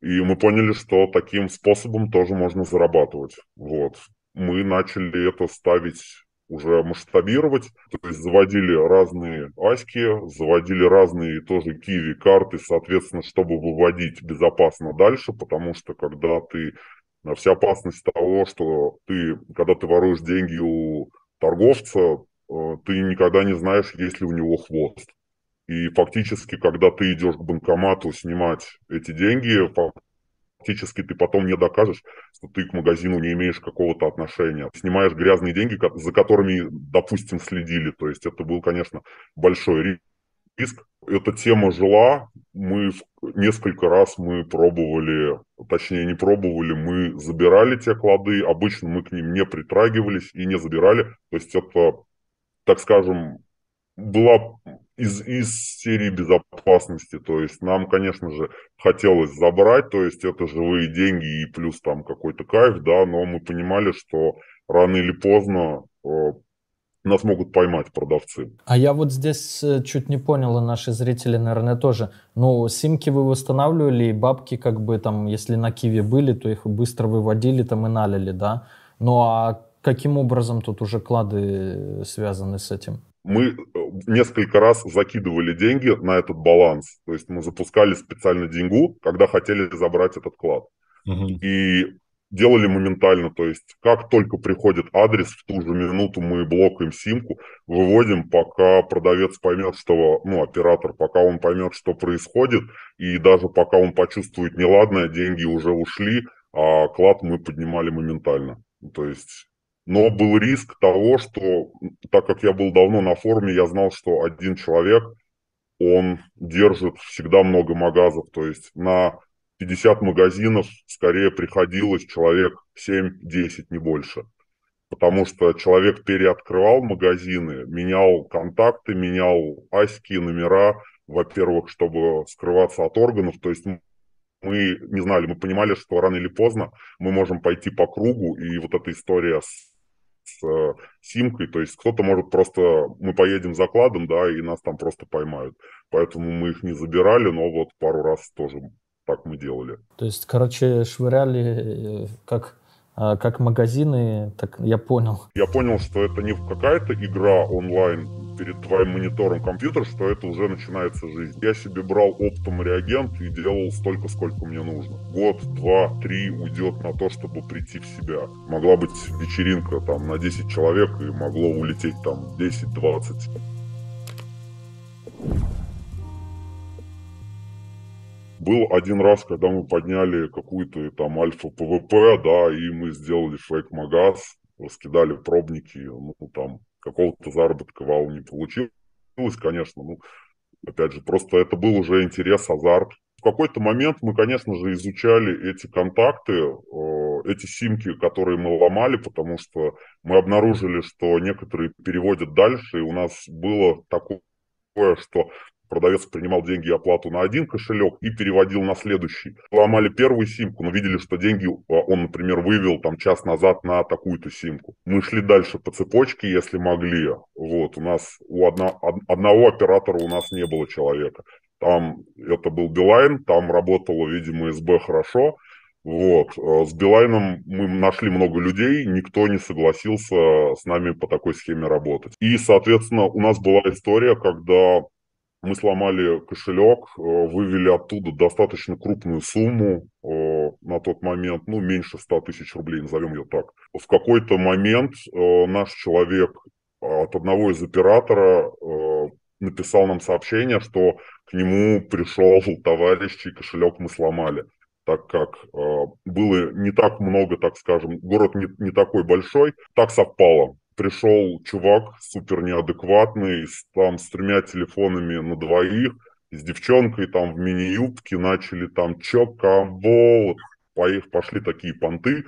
и мы поняли, что таким способом тоже можно зарабатывать. Вот. Мы начали это ставить уже масштабировать. То есть заводили разные аськи, заводили разные тоже киви карты, соответственно, чтобы выводить безопасно дальше, потому что когда ты вся опасность того, что ты, когда ты воруешь деньги у торговца, ты никогда не знаешь, есть ли у него хвост. И фактически, когда ты идешь к банкомату снимать эти деньги, фактически ты потом не докажешь, что ты к магазину не имеешь какого-то отношения. Снимаешь грязные деньги, за которыми, допустим, следили. То есть это был, конечно, большой риск. Эта тема жила, мы несколько раз мы пробовали, точнее не пробовали, мы забирали те клады, обычно мы к ним не притрагивались и не забирали. То есть это, так скажем, была из, из серии безопасности. То есть нам, конечно же, хотелось забрать, то есть это живые деньги и плюс там какой-то кайф, да, но мы понимали, что рано или поздно э, нас могут поймать продавцы. А я вот здесь э, чуть не понял, и наши зрители, наверное, тоже. Ну, симки вы восстанавливали, и бабки как бы там, если на Киви были, то их быстро выводили там и налили, да? Ну, а каким образом тут уже клады связаны с этим? мы э, несколько раз закидывали деньги на этот баланс. То есть мы запускали специально деньгу, когда хотели забрать этот клад. Угу. И делали моментально. То есть как только приходит адрес, в ту же минуту мы блокаем симку, выводим, пока продавец поймет, что, ну, оператор, пока он поймет, что происходит, и даже пока он почувствует неладное, деньги уже ушли, а клад мы поднимали моментально. То есть но был риск того, что, так как я был давно на форуме, я знал, что один человек, он держит всегда много магазов, то есть на 50 магазинов скорее приходилось человек 7-10, не больше. Потому что человек переоткрывал магазины, менял контакты, менял аськи, номера, во-первых, чтобы скрываться от органов. То есть мы не знали, мы понимали, что рано или поздно мы можем пойти по кругу, и вот эта история с с э, симкой, то есть кто-то может просто, мы поедем закладом, да, и нас там просто поймают. Поэтому мы их не забирали, но вот пару раз тоже так мы делали. То есть, короче, швыряли э, как как магазины, так я понял. Я понял, что это не какая-то игра онлайн перед твоим монитором компьютера, что это уже начинается жизнь. Я себе брал оптом реагент и делал столько, сколько мне нужно. Год, два, три уйдет на то, чтобы прийти в себя. Могла быть вечеринка там на 10 человек и могло улететь там 10-20. Был один раз, когда мы подняли какую-то там альфа-ПВП, да, и мы сделали фейк-магаз, раскидали пробники, ну, там, какого-то заработка вау не получилось, конечно, ну, опять же, просто это был уже интерес, азарт. В какой-то момент мы, конечно же, изучали эти контакты, эти симки, которые мы ломали, потому что мы обнаружили, что некоторые переводят дальше, и у нас было такое, что продавец принимал деньги и оплату на один кошелек и переводил на следующий. Ломали первую симку, но видели, что деньги а, он, например, вывел там час назад на такую-то симку. Мы шли дальше по цепочке, если могли. Вот, у нас у одно, одного оператора у нас не было человека. Там это был Билайн, там работало, видимо, СБ хорошо. Вот. Э, с Билайном мы нашли много людей, никто не согласился с нами по такой схеме работать. И, соответственно, у нас была история, когда мы сломали кошелек, э, вывели оттуда достаточно крупную сумму э, на тот момент, ну, меньше 100 тысяч рублей, назовем ее так. В какой-то момент наш человек от одного из оператора написал нам сообщение, что к нему пришел товарищ, чей кошелек мы сломали так как э, было не так много, так скажем, город не, не такой большой, так совпало. Пришел чувак супер неадекватный, с, там с тремя телефонами на двоих, с девчонкой там в мини-юбке, начали там чё, кого, поехали, пошли такие понты,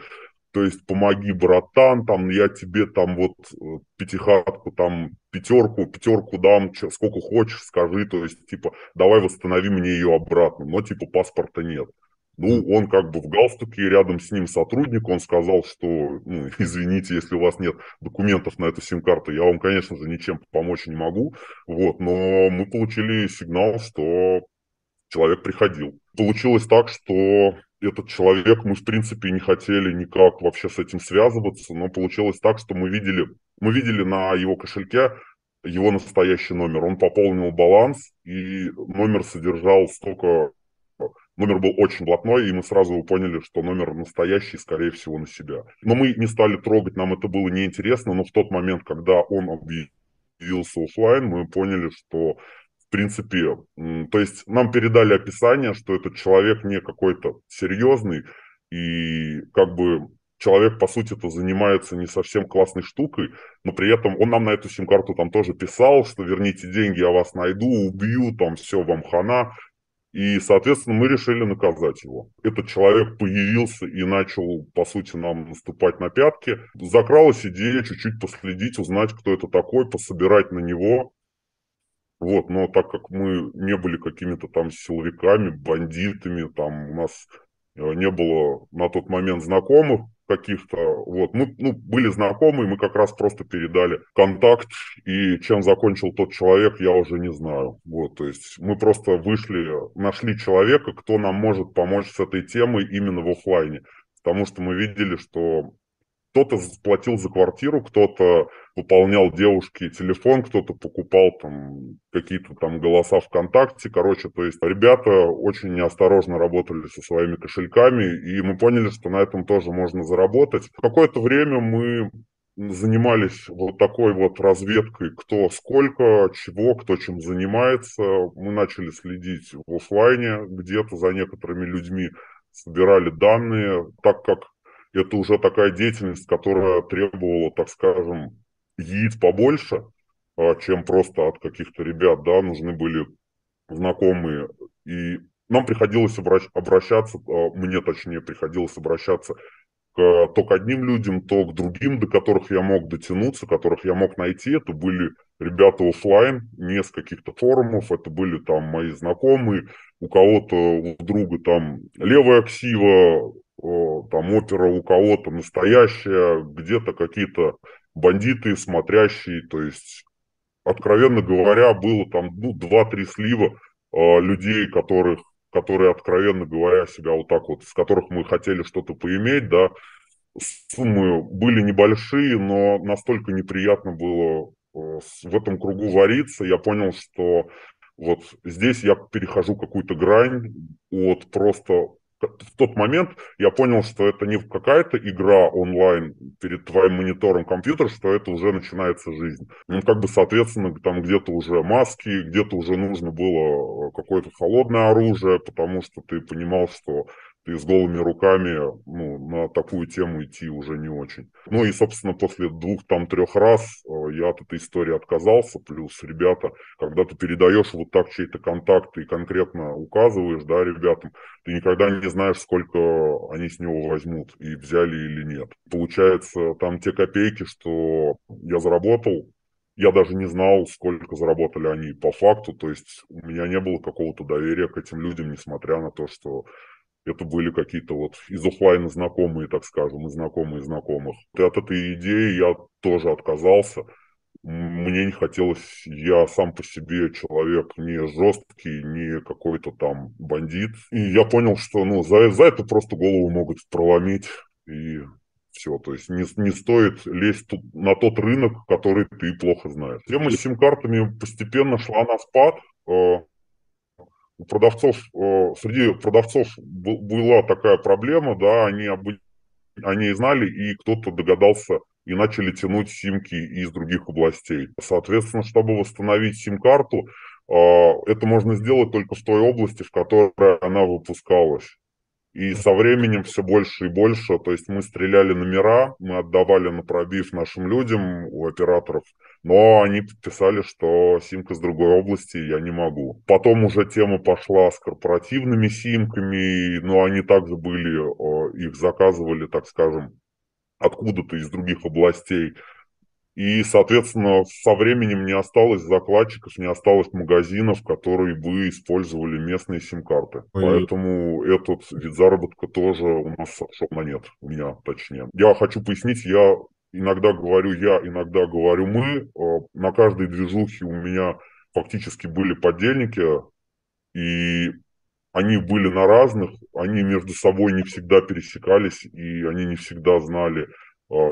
то есть помоги, братан, там я тебе там вот э, пятихатку, там пятерку, пятерку дам, сколько хочешь, скажи, то есть типа давай восстанови мне ее обратно, но типа паспорта нет. Ну, он как бы в галстуке, рядом с ним сотрудник, он сказал, что, ну, извините, если у вас нет документов на эту сим-карту, я вам, конечно же, ничем помочь не могу, вот, но мы получили сигнал, что человек приходил. Получилось так, что этот человек, мы, в принципе, не хотели никак вообще с этим связываться, но получилось так, что мы видели, мы видели на его кошельке его настоящий номер. Он пополнил баланс, и номер содержал столько Номер был очень блатной, и мы сразу поняли, что номер настоящий, скорее всего, на себя. Но мы не стали трогать, нам это было неинтересно, но в тот момент, когда он объявился офлайн, мы поняли, что в принципе, то есть нам передали описание, что этот человек не какой-то серьезный, и как бы человек, по сути, то занимается не совсем классной штукой, но при этом он нам на эту сим-карту там тоже писал, что верните деньги, я вас найду, убью, там все, вам хана. И, соответственно, мы решили наказать его. Этот человек появился и начал, по сути, нам наступать на пятки. Закралась идея чуть-чуть последить, узнать, кто это такой, пособирать на него. Вот, но так как мы не были какими-то там силовиками, бандитами, там у нас э, не было на тот момент знакомых, каких-то, вот, мы ну, были знакомы, мы как раз просто передали контакт, и чем закончил тот человек, я уже не знаю, вот, то есть мы просто вышли, нашли человека, кто нам может помочь с этой темой именно в офлайне, потому что мы видели, что кто-то платил за квартиру, кто-то выполнял девушке телефон, кто-то покупал там какие-то там голоса ВКонтакте. Короче, то есть ребята очень неосторожно работали со своими кошельками, и мы поняли, что на этом тоже можно заработать. Какое-то время мы занимались вот такой вот разведкой, кто сколько, чего, кто чем занимается. Мы начали следить в офлайне где-то за некоторыми людьми, собирали данные, так как это уже такая деятельность, которая требовала, так скажем, яиц побольше, а, чем просто от каких-то ребят, да, нужны были знакомые. И нам приходилось обращаться, а, мне точнее приходилось обращаться к, то к одним людям, то к другим, до которых я мог дотянуться, которых я мог найти. Это были ребята офлайн, не с каких-то форумов, это были там мои знакомые, у кого-то, у друга там левая ксива, там опера у кого-то настоящая, где-то какие-то бандиты смотрящие, то есть, откровенно говоря, было там ну, 2-3 слива э, людей, которых, которые, откровенно говоря, себя вот так вот, с которых мы хотели что-то поиметь, да, суммы были небольшие, но настолько неприятно было э, в этом кругу вариться, я понял, что вот здесь я перехожу какую-то грань от просто в тот момент я понял, что это не какая-то игра онлайн перед твоим монитором компьютера, что это уже начинается жизнь. Ну, как бы, соответственно, там где-то уже маски, где-то уже нужно было какое-то холодное оружие, потому что ты понимал, что ты с голыми руками ну, на такую тему идти уже не очень. Ну и, собственно, после двух, там, трех раз э, я от этой истории отказался, плюс ребята, когда ты передаешь вот так чей-то контакт и конкретно указываешь, да, ребятам, ты никогда не знаешь, сколько они с него возьмут и взяли или нет. Получается, там те копейки, что я заработал, я даже не знал, сколько заработали они по факту, то есть у меня не было какого-то доверия к этим людям, несмотря на то, что это были какие-то вот из офлайна знакомые, так скажем, и знакомые знакомых. И от этой идеи я тоже отказался. Мне не хотелось, я сам по себе человек не жесткий, не какой-то там бандит. И я понял, что ну, за, за это просто голову могут проломить. И все. То есть не, не стоит лезть тут, на тот рынок, который ты плохо знаешь. Тема с сим-картами постепенно шла на спад. Продавцов, э, среди продавцов была такая проблема, да, они, они знали, и кто-то догадался и начали тянуть симки из других областей. Соответственно, чтобы восстановить сим-карту, э, это можно сделать только в той области, в которой она выпускалась. И со временем все больше и больше, то есть мы стреляли номера, мы отдавали на пробив нашим людям у операторов, но они писали, что симка с другой области я не могу. Потом уже тема пошла с корпоративными симками, но они также были, их заказывали, так скажем, откуда-то из других областей. И, соответственно, со временем не осталось закладчиков, не осталось магазинов, которые бы использовали местные сим-карты. Ой. Поэтому этот вид заработка тоже у нас сошел на нет, у меня точнее. Я хочу пояснить, я иногда говорю я, иногда говорю мы. А, на каждой движухе у меня фактически были подельники, и они были на разных, они между собой не всегда пересекались, и они не всегда знали,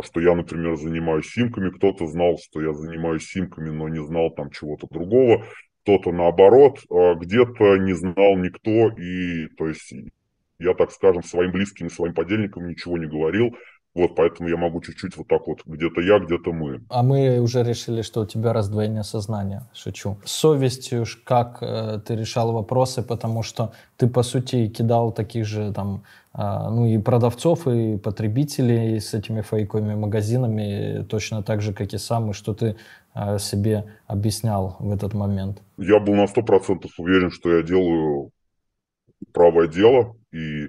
что я, например, занимаюсь симками, кто-то знал, что я занимаюсь симками, но не знал там чего-то другого, кто-то наоборот, а, где-то не знал никто, и то есть я, так скажем, своим близким и своим подельникам ничего не говорил, вот, поэтому я могу чуть-чуть вот так вот, где-то я, где-то мы. А мы уже решили, что у тебя раздвоение сознания, шучу. С совестью, как э, ты решал вопросы, потому что ты, по сути, кидал таких же там, ну и продавцов, и потребителей с этими фейковыми магазинами, точно так же, как и сам, и что ты э, себе объяснял в этот момент? Я был на сто процентов уверен, что я делаю правое дело, и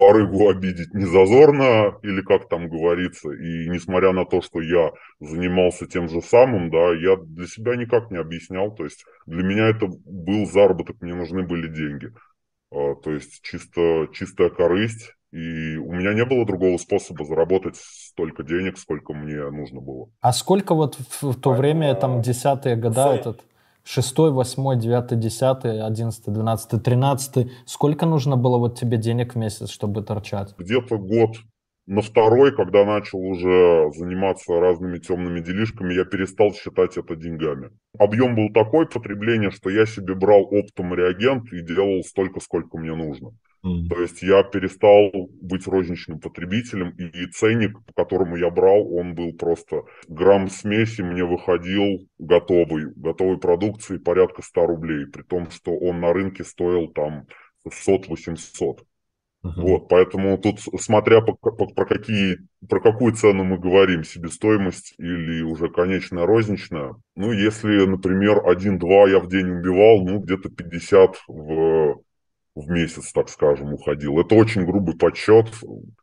барыгу обидеть не зазорно, или как там говорится. И несмотря на то, что я занимался тем же самым, да, я для себя никак не объяснял. То есть для меня это был заработок, мне нужны были деньги. А, то есть чисто, чистая корысть. И у меня не было другого способа заработать столько денег, сколько мне нужно было. А сколько вот в, в то время, там, десятые года этот шестой, восьмой, девятый, десятый, одиннадцатый, двенадцатый, тринадцатый. Сколько нужно было вот тебе денег в месяц, чтобы торчать? Где-то год на второй, когда начал уже заниматься разными темными делишками, я перестал считать это деньгами. Объем был такой потребления, что я себе брал оптом реагент и делал столько, сколько мне нужно. Mm. То есть я перестал быть розничным потребителем, и, и ценник, по которому я брал, он был просто грамм смеси мне выходил готовый, готовой продукции порядка 100 рублей, при том, что он на рынке стоил там 600-800. Uh-huh. Вот, поэтому тут, смотря по, по, про, какие, про какую цену мы говорим, себестоимость или уже конечная розничная, ну, если, например, 1-2 я в день убивал, ну, где-то 50 в в месяц, так скажем, уходил. Это очень грубый подсчет.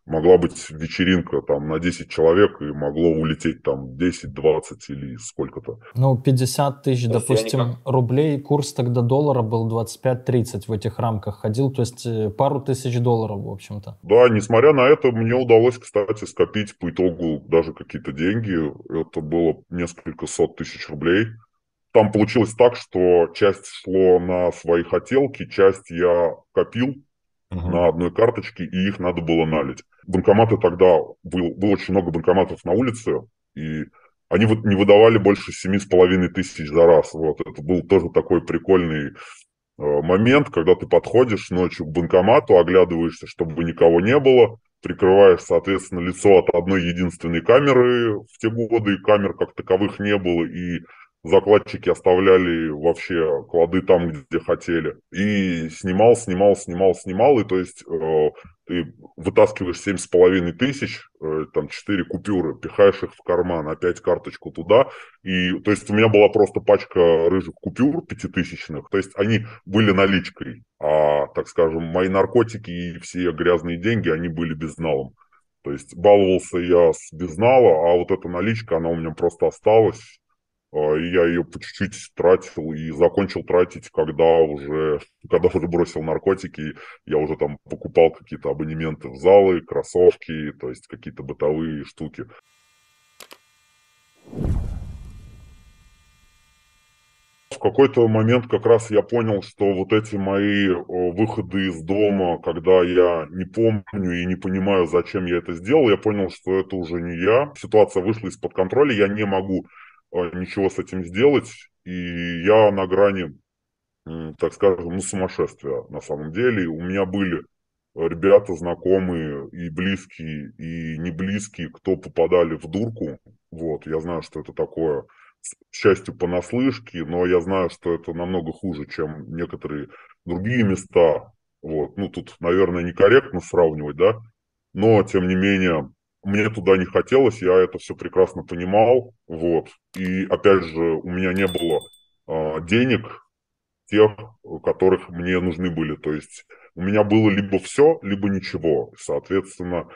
Могла быть вечеринка там на 10 человек, и могло улететь там 10, 20 или сколько-то. Ну, 50 тысяч, допустим, никак... рублей, курс тогда доллара был 25-30 в этих рамках ходил, то есть э, пару тысяч долларов, в общем-то. Да, несмотря на это, мне удалось, кстати, скопить по итогу даже какие-то деньги. Это было несколько сот тысяч рублей там получилось так, что часть шло на свои хотелки, часть я копил uh-huh. на одной карточке, и их надо было налить. Банкоматы тогда, был, было очень много банкоматов на улице, и они вот не выдавали больше семи с половиной тысяч за раз. Вот, это был тоже такой прикольный э, момент, когда ты подходишь ночью к банкомату, оглядываешься, чтобы никого не было, прикрываешь, соответственно, лицо от одной единственной камеры в те годы, камер как таковых не было, и закладчики оставляли вообще клады там, где хотели. И снимал, снимал, снимал, снимал. И то есть э, ты вытаскиваешь семь с половиной тысяч, э, там четыре купюры, пихаешь их в карман, опять карточку туда. И то есть у меня была просто пачка рыжих купюр пятитысячных. То есть они были наличкой. А, так скажем, мои наркотики и все грязные деньги, они были безналом. То есть баловался я с безнала, а вот эта наличка, она у меня просто осталась я ее по чуть-чуть тратил и закончил тратить, когда уже, когда уже бросил наркотики, я уже там покупал какие-то абонементы в залы, кроссовки, то есть какие-то бытовые штуки. В какой-то момент как раз я понял, что вот эти мои выходы из дома, когда я не помню и не понимаю, зачем я это сделал, я понял, что это уже не я. Ситуация вышла из-под контроля, я не могу ничего с этим сделать, и я на грани, так скажем, ну, сумасшествия на самом деле. У меня были ребята, знакомые и близкие, и не близкие, кто попадали в дурку. Вот, я знаю, что это такое, к счастью, понаслышке, но я знаю, что это намного хуже, чем некоторые другие места. Вот, ну, тут, наверное, некорректно сравнивать, да, но, тем не менее, мне туда не хотелось, я это все прекрасно понимал, вот. И опять же, у меня не было э, денег тех, которых мне нужны были. То есть у меня было либо все, либо ничего. Соответственно,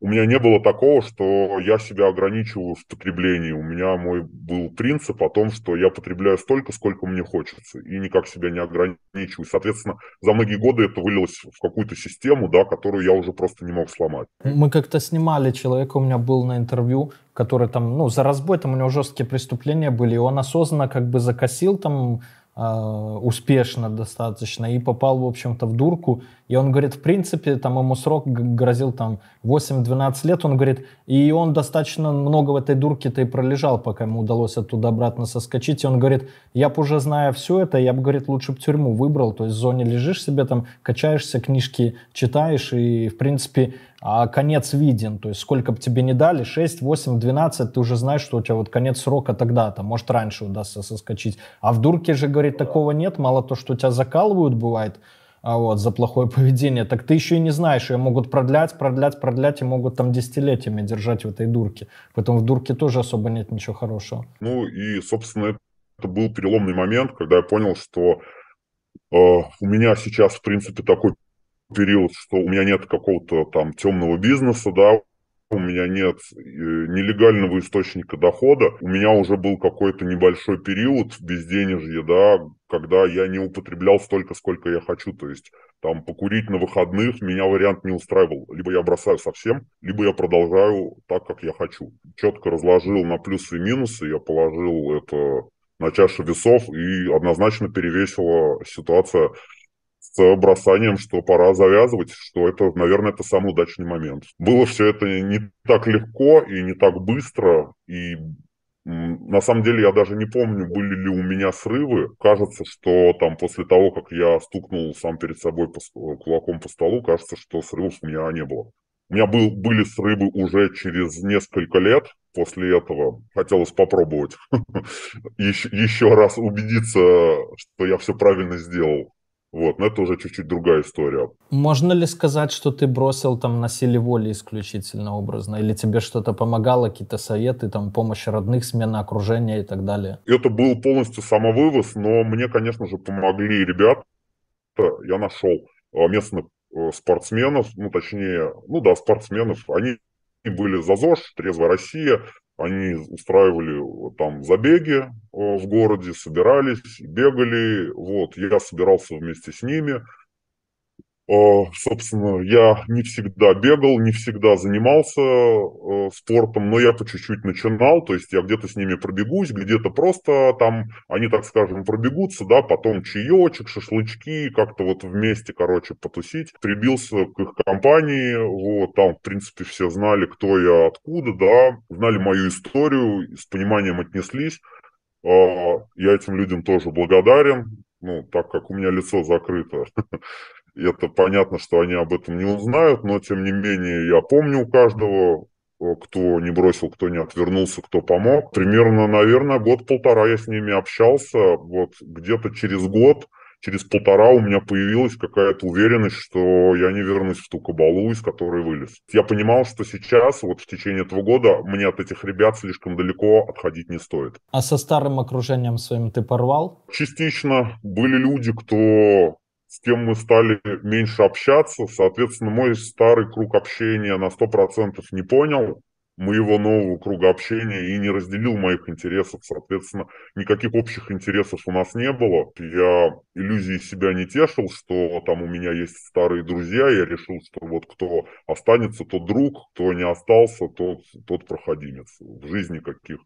у меня не было такого, что я себя ограничиваю в потреблении. У меня мой был принцип о том, что я потребляю столько, сколько мне хочется, и никак себя не ограничиваю. Соответственно, за многие годы это вылилось в какую-то систему, да, которую я уже просто не мог сломать. Мы как-то снимали человека, у меня был на интервью, который там, ну, за разбой, там у него жесткие преступления были, и он осознанно как бы закосил там успешно достаточно и попал, в общем-то, в дурку. И он говорит, в принципе, там ему срок грозил там 8-12 лет, он говорит, и он достаточно много в этой дурке-то и пролежал, пока ему удалось оттуда обратно соскочить. И он говорит, я бы уже зная все это, я бы, говорит, лучше бы тюрьму выбрал, то есть в зоне лежишь себе там, качаешься, книжки читаешь, и, в принципе, а конец виден, то есть сколько бы тебе не дали, 6, 8, 12, ты уже знаешь, что у тебя вот конец срока тогда-то, может раньше удастся соскочить. А в дурке же, говорит, такого нет, мало то, что тебя закалывают бывает, а вот, за плохое поведение, так ты еще и не знаешь, ее могут продлять, продлять, продлять и могут там десятилетиями держать в этой дурке. Поэтому в дурке тоже особо нет ничего хорошего. Ну и, собственно, это был переломный момент, когда я понял, что э, у меня сейчас, в принципе, такой период, что у меня нет какого-то там темного бизнеса, да, у меня нет э, нелегального источника дохода, у меня уже был какой-то небольшой период безденежья, да, когда я не употреблял столько, сколько я хочу, то есть там покурить на выходных меня вариант не устраивал, либо я бросаю совсем, либо я продолжаю так, как я хочу. Четко разложил на плюсы и минусы, я положил это на чашу весов и однозначно перевесила ситуация с бросанием, что пора завязывать, что это, наверное, это самый удачный момент. Было все это не так легко и не так быстро, и на самом деле я даже не помню, были ли у меня срывы. Кажется, что там после того, как я стукнул сам перед собой по, кулаком по столу, кажется, что срывов у меня не было. У меня был, были срывы уже через несколько лет после этого. Хотелось попробовать еще, еще раз убедиться, что я все правильно сделал. Вот, но это уже чуть-чуть другая история. Можно ли сказать, что ты бросил там на силе воли исключительно образно? Или тебе что-то помогало, какие-то советы, там, помощь родных, смена окружения и так далее? Это был полностью самовывоз, но мне, конечно же, помогли ребята. Я нашел а, местных э, спортсменов, ну, точнее, ну да, спортсменов. Они были за ЗОЖ, Трезвая Россия, они устраивали там забеги в городе, собирались, бегали. Вот, я собирался вместе с ними. Э, собственно, я не всегда бегал, не всегда занимался э, спортом, но я по чуть-чуть начинал, то есть я где-то с ними пробегусь, где-то просто там они, так скажем, пробегутся, да, потом чаечек, шашлычки, как-то вот вместе, короче, потусить. Прибился к их компании, вот, там, в принципе, все знали, кто я, откуда, да, знали мою историю, с пониманием отнеслись. Э, я этим людям тоже благодарен, ну, так как у меня лицо закрыто. Это понятно, что они об этом не узнают, но тем не менее я помню у каждого, кто не бросил, кто не отвернулся, кто помог. Примерно, наверное, год-полтора я с ними общался. Вот где-то через год, через полтора у меня появилась какая-то уверенность, что я не вернусь в ту кабалу, из которой вылез. Я понимал, что сейчас, вот в течение этого года, мне от этих ребят слишком далеко отходить не стоит. А со старым окружением своим ты порвал? Частично. Были люди, кто с кем мы стали меньше общаться. Соответственно, мой старый круг общения на 100% не понял моего нового круга общения и не разделил моих интересов. Соответственно, никаких общих интересов у нас не было. Я иллюзии себя не тешил, что там у меня есть старые друзья. Я решил, что вот кто останется, тот друг, кто не остался, тот, тот проходимец. В жизни каких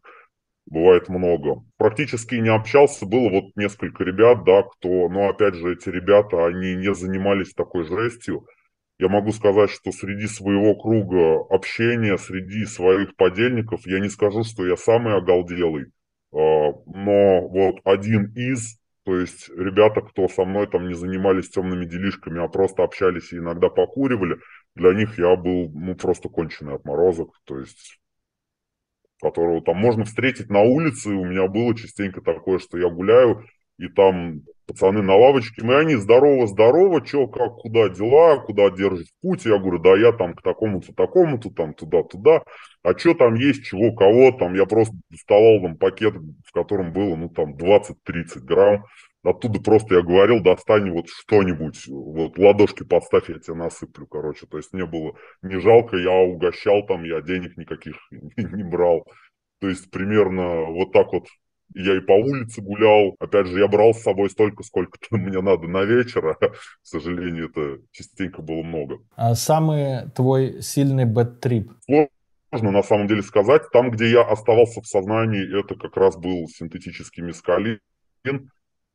бывает много. Практически не общался, было вот несколько ребят, да, кто, но опять же, эти ребята, они не занимались такой жестью, я могу сказать, что среди своего круга общения, среди своих подельников, я не скажу, что я самый оголделый, а, но вот один из, то есть ребята, кто со мной там не занимались темными делишками, а просто общались и иногда покуривали, для них я был, ну, просто конченый отморозок, то есть которого там можно встретить на улице, у меня было частенько такое, что я гуляю, и там пацаны на лавочке, мы они здорово-здорово, что, как, куда дела, куда держишь путь, я говорю, да я там к такому-то, такому-то, там туда-туда, а что там есть, чего, кого, там я просто доставал там пакет, в котором было, ну там 20-30 грамм, оттуда просто я говорил, достань вот что-нибудь, вот ладошки подставь, я тебе насыплю, короче, то есть мне было не жалко, я угощал там, я денег никаких не брал, то есть примерно вот так вот я и по улице гулял. Опять же, я брал с собой столько, сколько мне надо на вечер. А, к сожалению, это частенько было много. А самый твой сильный бэт-трип? Сложно на самом деле сказать. Там, где я оставался в сознании, это как раз был синтетический мискалин.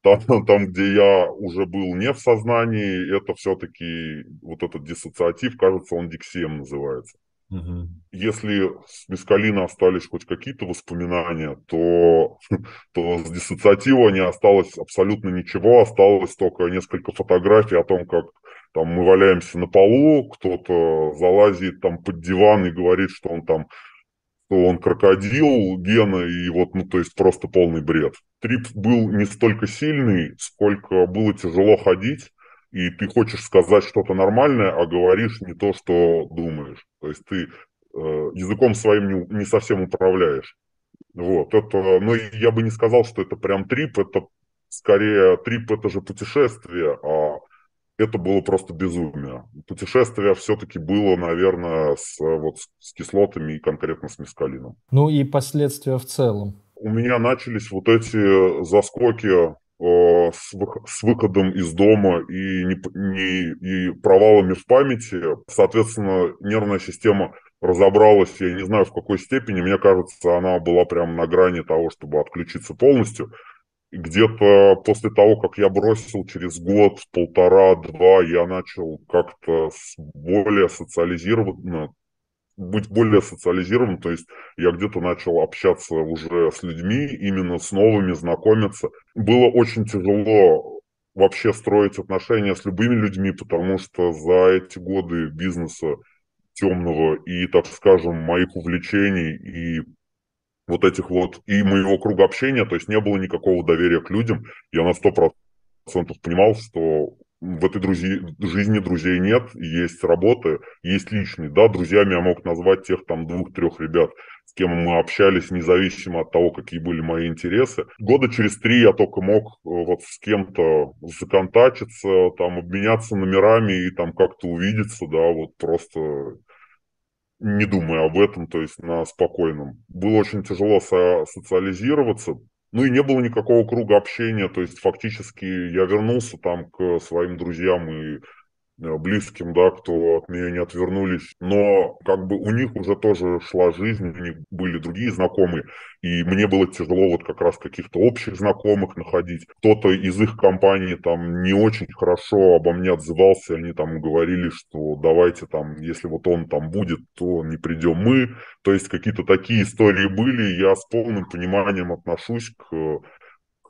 Там, там, где я уже был не в сознании, это все-таки вот этот диссоциатив, кажется, он диксием называется. Угу. Если с Мискалина остались хоть какие-то воспоминания, то, то с диссоциатива не осталось абсолютно ничего, осталось только несколько фотографий о том, как там мы валяемся на полу, кто-то залазит там под диван и говорит, что он там что он крокодил, Гена, и вот, ну, то есть просто полный бред. Трип был не столько сильный, сколько было тяжело ходить, и ты хочешь сказать что-то нормальное, а говоришь не то, что думаешь. То есть ты э, языком своим не, не совсем управляешь. Вот, это, но я бы не сказал, что это прям трип, это скорее трип это же путешествие, а это было просто безумие. Путешествие все-таки было, наверное, с, вот, с кислотами и конкретно с мискалином. Ну и последствия в целом. У меня начались вот эти заскоки Э, с, с выходом из дома и, не, не, и провалами в памяти. Соответственно, нервная система разобралась, я не знаю в какой степени, мне кажется, она была прямо на грани того, чтобы отключиться полностью. Где-то после того, как я бросил через год, полтора-два, я начал как-то более социализированно быть более социализированным, то есть я где-то начал общаться уже с людьми, именно с новыми, знакомиться. Было очень тяжело вообще строить отношения с любыми людьми, потому что за эти годы бизнеса темного и, так скажем, моих увлечений и вот этих вот, и моего круга общения, то есть не было никакого доверия к людям. Я на сто процентов понимал, что в этой друзья, жизни друзей нет, есть работа, есть личные. Да, друзьями я мог назвать тех там двух-трех ребят, с кем мы общались, независимо от того, какие были мои интересы. Года через три я только мог э, вот с кем-то законтачиться, там обменяться номерами и там как-то увидеться, да, вот просто не думая об этом, то есть на спокойном. Было очень тяжело со социализироваться, ну и не было никакого круга общения, то есть фактически я вернулся там к своим друзьям и близким, да, кто от меня не отвернулись, но как бы у них уже тоже шла жизнь, у них были другие знакомые, и мне было тяжело вот как раз каких-то общих знакомых находить. Кто-то из их компании там не очень хорошо обо мне отзывался, они там говорили, что давайте там, если вот он там будет, то не придем мы. То есть какие-то такие истории были, я с полным пониманием отношусь к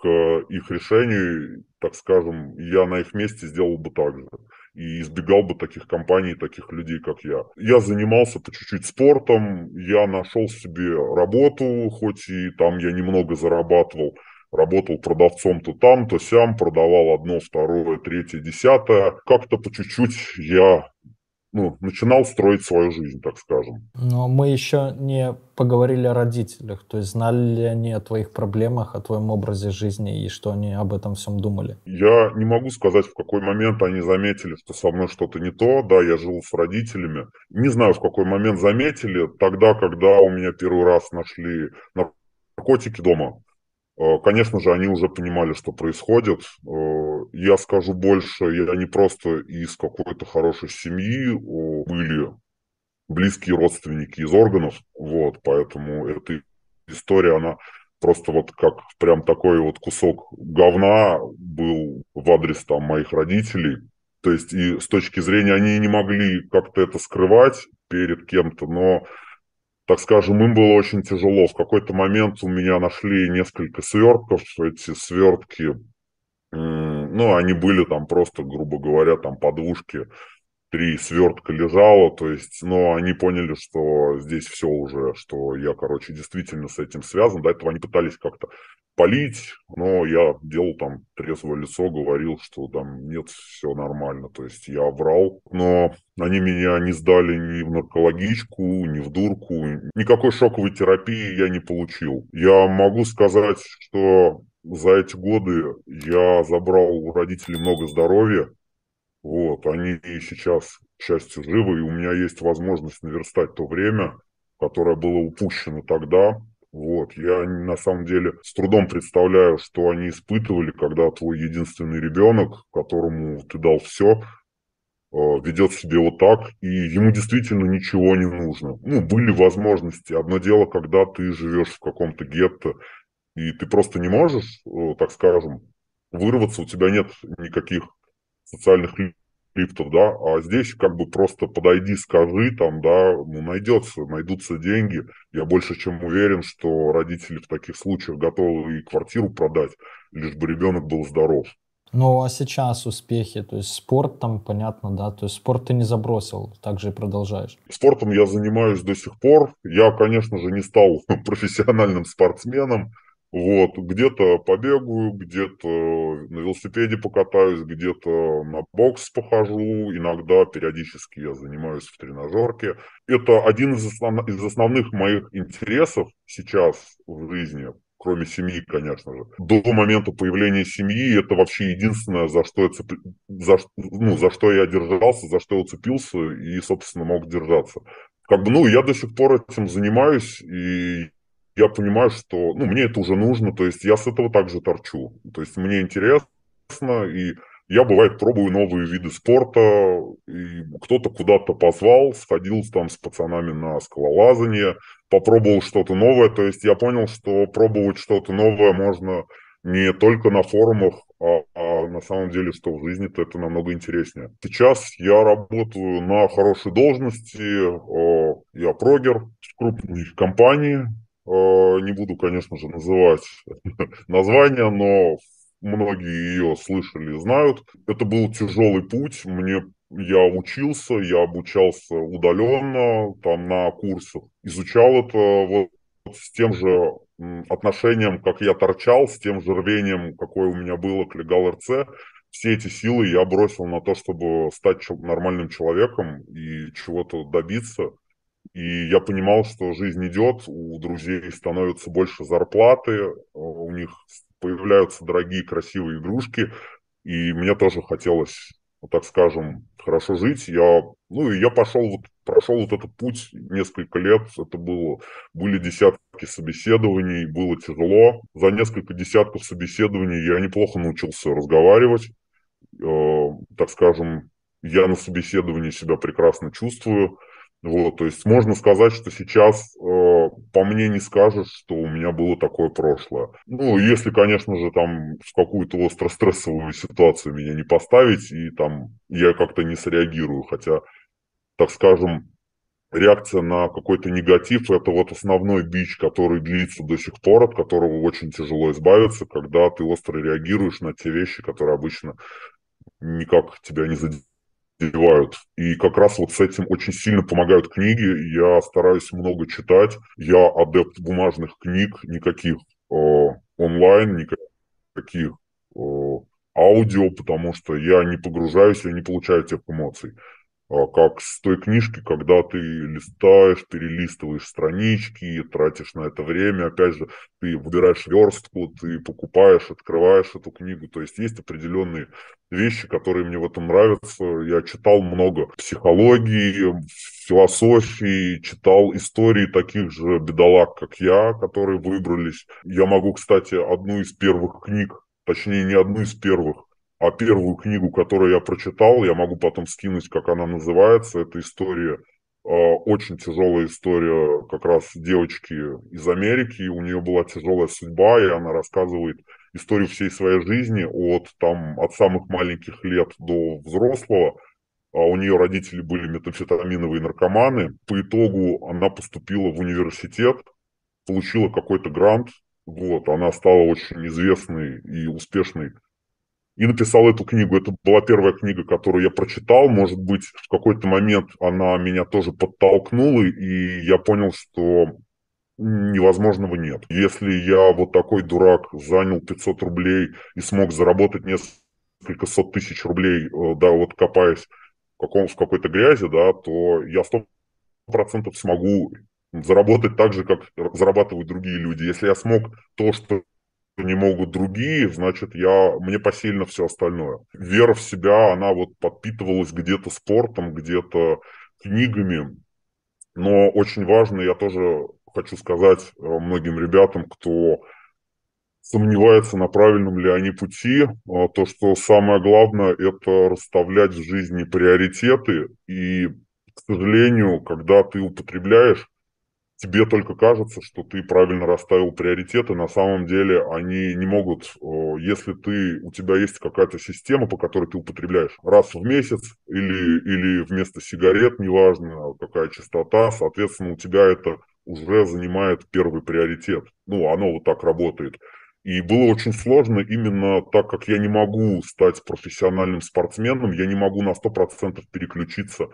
к их решению, так скажем, я на их месте сделал бы так же и избегал бы таких компаний, таких людей, как я. Я занимался по чуть-чуть спортом, я нашел себе работу, хоть и там я немного зарабатывал, работал продавцом то там, то сям, продавал одно, второе, третье, десятое. Как-то по чуть-чуть я ну, начинал строить свою жизнь, так скажем. Но мы еще не поговорили о родителях. То есть знали ли они о твоих проблемах, о твоем образе жизни и что они об этом всем думали? Я не могу сказать, в какой момент они заметили, что со мной что-то не то. Да, я жил с родителями. Не знаю, в какой момент заметили. Тогда, когда у меня первый раз нашли наркотики дома, конечно же, они уже понимали, что происходит. Э, я скажу больше, я не просто из какой-то хорошей семьи, были близкие родственники из органов, вот, поэтому эта история, она просто вот как прям такой вот кусок говна был в адрес там моих родителей. То есть и с точки зрения они не могли как-то это скрывать перед кем-то, но так скажем, им было очень тяжело. В какой-то момент у меня нашли несколько свертков. Эти свертки, ну, они были там просто, грубо говоря, там подушки три свертка лежало, то есть, но они поняли, что здесь все уже, что я, короче, действительно с этим связан. До этого они пытались как-то полить, но я делал там трезвое лицо, говорил, что там нет, все нормально, то есть я врал, но они меня не сдали ни в наркологичку, ни в дурку, никакой шоковой терапии я не получил. Я могу сказать, что за эти годы я забрал у родителей много здоровья, вот, они сейчас, к счастью, живы, и у меня есть возможность наверстать то время, которое было упущено тогда. Вот, я на самом деле с трудом представляю, что они испытывали, когда твой единственный ребенок, которому ты дал все, э, ведет себя вот так, и ему действительно ничего не нужно. Ну, были возможности. Одно дело, когда ты живешь в каком-то гетто, и ты просто не можешь, э, так скажем, вырваться, у тебя нет никаких социальных лифтов, да, а здесь как бы просто подойди, скажи, там, да, ну, найдется, найдутся деньги. Я больше чем уверен, что родители в таких случаях готовы и квартиру продать, лишь бы ребенок был здоров. Ну, а сейчас успехи, то есть спорт там, понятно, да, то есть спорт ты не забросил, также и продолжаешь. Спортом я занимаюсь до сих пор. Я, конечно же, не стал профессиональным спортсменом, вот, где-то побегаю, где-то на велосипеде покатаюсь, где-то на бокс похожу, иногда периодически я занимаюсь в тренажерке. Это один из, основ... из основных моих интересов сейчас в жизни, кроме семьи, конечно же. До момента появления семьи это вообще единственное, за что я, цеп... за... Ну, за что я держался, за что я уцепился и, собственно, мог держаться. Как бы, ну, я до сих пор этим занимаюсь, и я понимаю, что ну, мне это уже нужно, то есть я с этого также торчу. То есть мне интересно, и я, бывает, пробую новые виды спорта, и кто-то куда-то позвал, сходил там с пацанами на скалолазание, попробовал что-то новое, то есть я понял, что пробовать что-то новое можно не только на форумах, а, а на самом деле, что в жизни-то это намного интереснее. Сейчас я работаю на хорошей должности, я прогер в крупной компании, не буду, конечно же, называть название, но многие ее слышали и знают. Это был тяжелый путь. Мне я учился, я обучался удаленно, там на курсах, изучал это вот с тем же отношением, как я торчал, с тем же рвением, какое у меня было к Легал РЦ. Все эти силы я бросил на то, чтобы стать нормальным человеком и чего-то добиться. И я понимал, что жизнь идет, у друзей становится больше зарплаты, у них появляются дорогие красивые игрушки, и мне тоже хотелось, так скажем, хорошо жить. Я, ну и я пошел вот, прошел вот этот путь несколько лет, это было, были десятки собеседований, было тяжело. За несколько десятков собеседований я неплохо научился разговаривать, э, так скажем, я на собеседовании себя прекрасно чувствую, вот, то есть можно сказать, что сейчас э, по мне не скажешь, что у меня было такое прошлое. Ну, если, конечно же, там в какую-то остро-стрессовую ситуацию меня не поставить, и там я как-то не среагирую. Хотя, так скажем, реакция на какой-то негатив – это вот основной бич, который длится до сих пор, от которого очень тяжело избавиться, когда ты остро реагируешь на те вещи, которые обычно никак тебя не задевают задевают. И как раз вот с этим очень сильно помогают книги. Я стараюсь много читать. Я адепт бумажных книг, никаких э, онлайн, никаких э, аудио, потому что я не погружаюсь, я не получаю тех эмоций. А, как с той книжки, когда ты листаешь, перелистываешь странички, тратишь на это время, опять же, ты выбираешь верстку, ты покупаешь, открываешь эту книгу, то есть есть определенные вещи, которые мне в этом нравятся. Я читал много психологии, философии, читал истории таких же бедолаг, как я, которые выбрались. Я могу, кстати, одну из первых книг, точнее, не одну из первых, а первую книгу, которую я прочитал, я могу потом скинуть, как она называется. Это история, э, очень тяжелая история как раз девочки из Америки. У нее была тяжелая судьба, и она рассказывает историю всей своей жизни от, там, от самых маленьких лет до взрослого. А у нее родители были метамфетаминовые наркоманы. По итогу она поступила в университет, получила какой-то грант. Вот, она стала очень известной и успешной и написал эту книгу. Это была первая книга, которую я прочитал. Может быть, в какой-то момент она меня тоже подтолкнула, и я понял, что невозможного нет. Если я вот такой дурак занял 500 рублей и смог заработать несколько сот тысяч рублей, э, да, вот копаясь в, каком, в какой-то грязи, да, то я сто процентов смогу заработать так же, как зарабатывают другие люди. Если я смог то, что не могут другие, значит, я, мне посильно все остальное. Вера в себя, она вот подпитывалась где-то спортом, где-то книгами. Но очень важно, я тоже хочу сказать э, многим ребятам, кто сомневается, на правильном ли они пути, э, то, что самое главное – это расставлять в жизни приоритеты. И, к сожалению, когда ты употребляешь тебе только кажется, что ты правильно расставил приоритеты, на самом деле они не могут, если ты, у тебя есть какая-то система, по которой ты употребляешь раз в месяц или, или вместо сигарет, неважно какая частота, соответственно, у тебя это уже занимает первый приоритет. Ну, оно вот так работает. И было очень сложно именно так, как я не могу стать профессиональным спортсменом, я не могу на 100% переключиться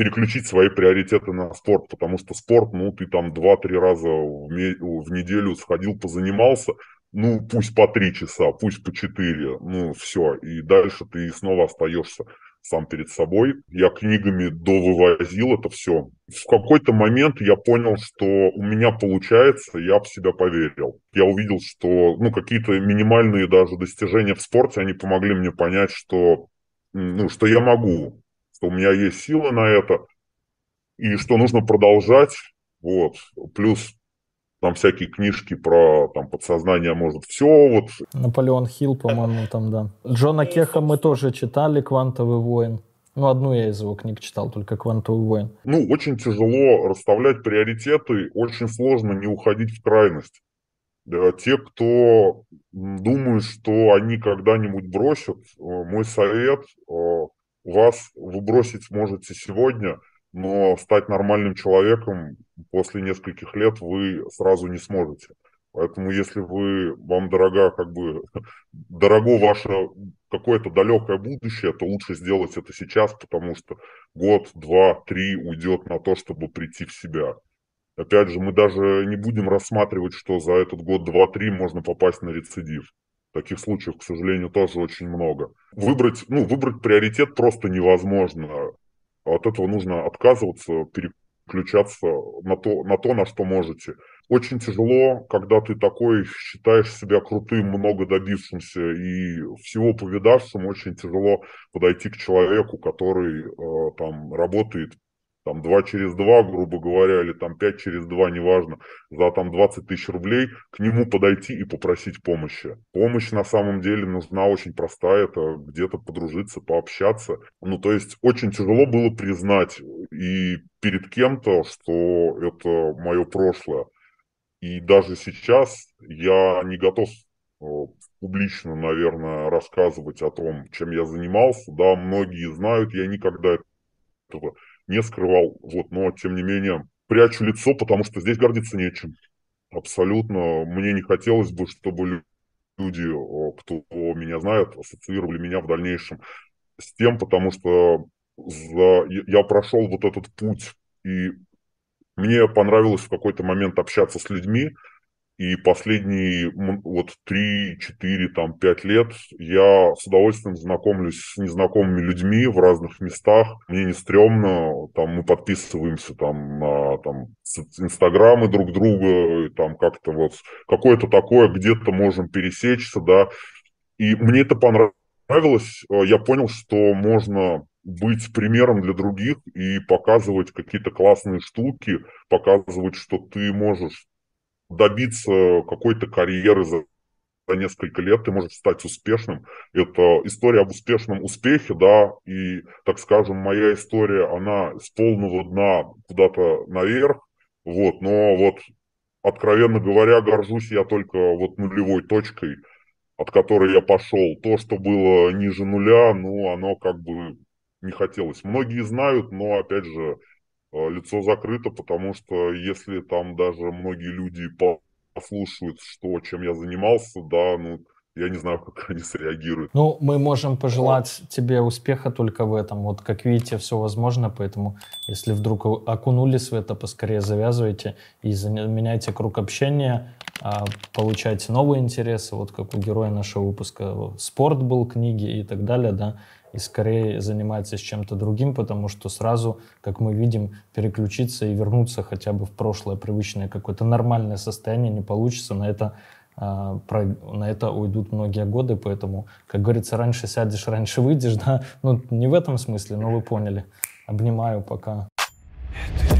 переключить свои приоритеты на спорт, потому что спорт, ну, ты там 2-3 раза в, неделю сходил, позанимался, ну, пусть по 3 часа, пусть по 4, ну, все, и дальше ты снова остаешься сам перед собой. Я книгами довывозил это все. В какой-то момент я понял, что у меня получается, я в себя поверил. Я увидел, что ну, какие-то минимальные даже достижения в спорте, они помогли мне понять, что, ну, что я могу что у меня есть сила на это, и что нужно продолжать, вот, плюс там всякие книжки про там подсознание может все вот. Наполеон Хилл, по-моему, там, да. Джона Кеха мы тоже читали, «Квантовый воин». Ну, одну я из его книг читал, только «Квантовый воин». Ну, очень тяжело расставлять приоритеты, очень сложно не уходить в крайность. Да, те, кто думают, что они когда-нибудь бросят, э, мой совет э, вас вы бросить можете сегодня, но стать нормальным человеком после нескольких лет вы сразу не сможете. Поэтому если вы, вам дорога, как бы, дорого ваше какое-то далекое будущее, то лучше сделать это сейчас, потому что год, два, три уйдет на то, чтобы прийти в себя. Опять же, мы даже не будем рассматривать, что за этот год, два, три можно попасть на рецидив. Таких случаев, к сожалению, тоже очень много. Выбрать, ну, выбрать приоритет просто невозможно. От этого нужно отказываться, переключаться на то, на то, на что можете. Очень тяжело, когда ты такой считаешь себя крутым, много добившимся и всего повидавшим, очень тяжело подойти к человеку, который э, там работает там 2 через 2, грубо говоря, или там 5 через 2, неважно, за там 20 тысяч рублей, к нему подойти и попросить помощи. Помощь на самом деле нужна очень простая, это где-то подружиться, пообщаться. Ну, то есть очень тяжело было признать и перед кем-то, что это мое прошлое. И даже сейчас я не готов э, публично, наверное, рассказывать о том, чем я занимался. Да, многие знают, я никогда этого не скрывал, вот, но тем не менее прячу лицо, потому что здесь гордиться нечем. Абсолютно. Мне не хотелось бы, чтобы люди, кто меня знает, ассоциировали меня в дальнейшем с тем, потому что за... я прошел вот этот путь, и мне понравилось в какой-то момент общаться с людьми, И последние вот 3, 4, там, 5 лет я с удовольствием знакомлюсь с незнакомыми людьми в разных местах. Мне не стрёмно, там мы подписываемся там на там, инстаграмы друг друга, там как-то вот какое-то такое, где-то можем пересечься, да. И мне это понравилось. Я понял, что можно быть примером для других и показывать какие-то классные штуки, показывать, что ты можешь добиться какой-то карьеры за, за несколько лет, ты можешь стать успешным. Это история об успешном успехе, да, и, так скажем, моя история, она с полного дна куда-то наверх, вот, но вот, откровенно говоря, горжусь я только вот нулевой точкой, от которой я пошел. То, что было ниже нуля, ну, оно как бы не хотелось. Многие знают, но, опять же, лицо закрыто, потому что если там даже многие люди послушают, что, чем я занимался, да, ну, я не знаю, как они среагируют. Ну, мы можем пожелать тебе успеха только в этом. Вот, как видите, все возможно, поэтому если вдруг окунулись в это, поскорее завязывайте и меняйте круг общения, а, получайте новые интересы, вот как у героя нашего выпуска спорт был, книги и так далее, да, и скорее занимайтесь чем-то другим, потому что сразу, как мы видим, переключиться и вернуться хотя бы в прошлое привычное какое-то нормальное состояние не получится. На это, а, на это уйдут многие годы, поэтому, как говорится, раньше сядешь, раньше выйдешь, да, ну не в этом смысле, но вы поняли. Обнимаю, пока. Это.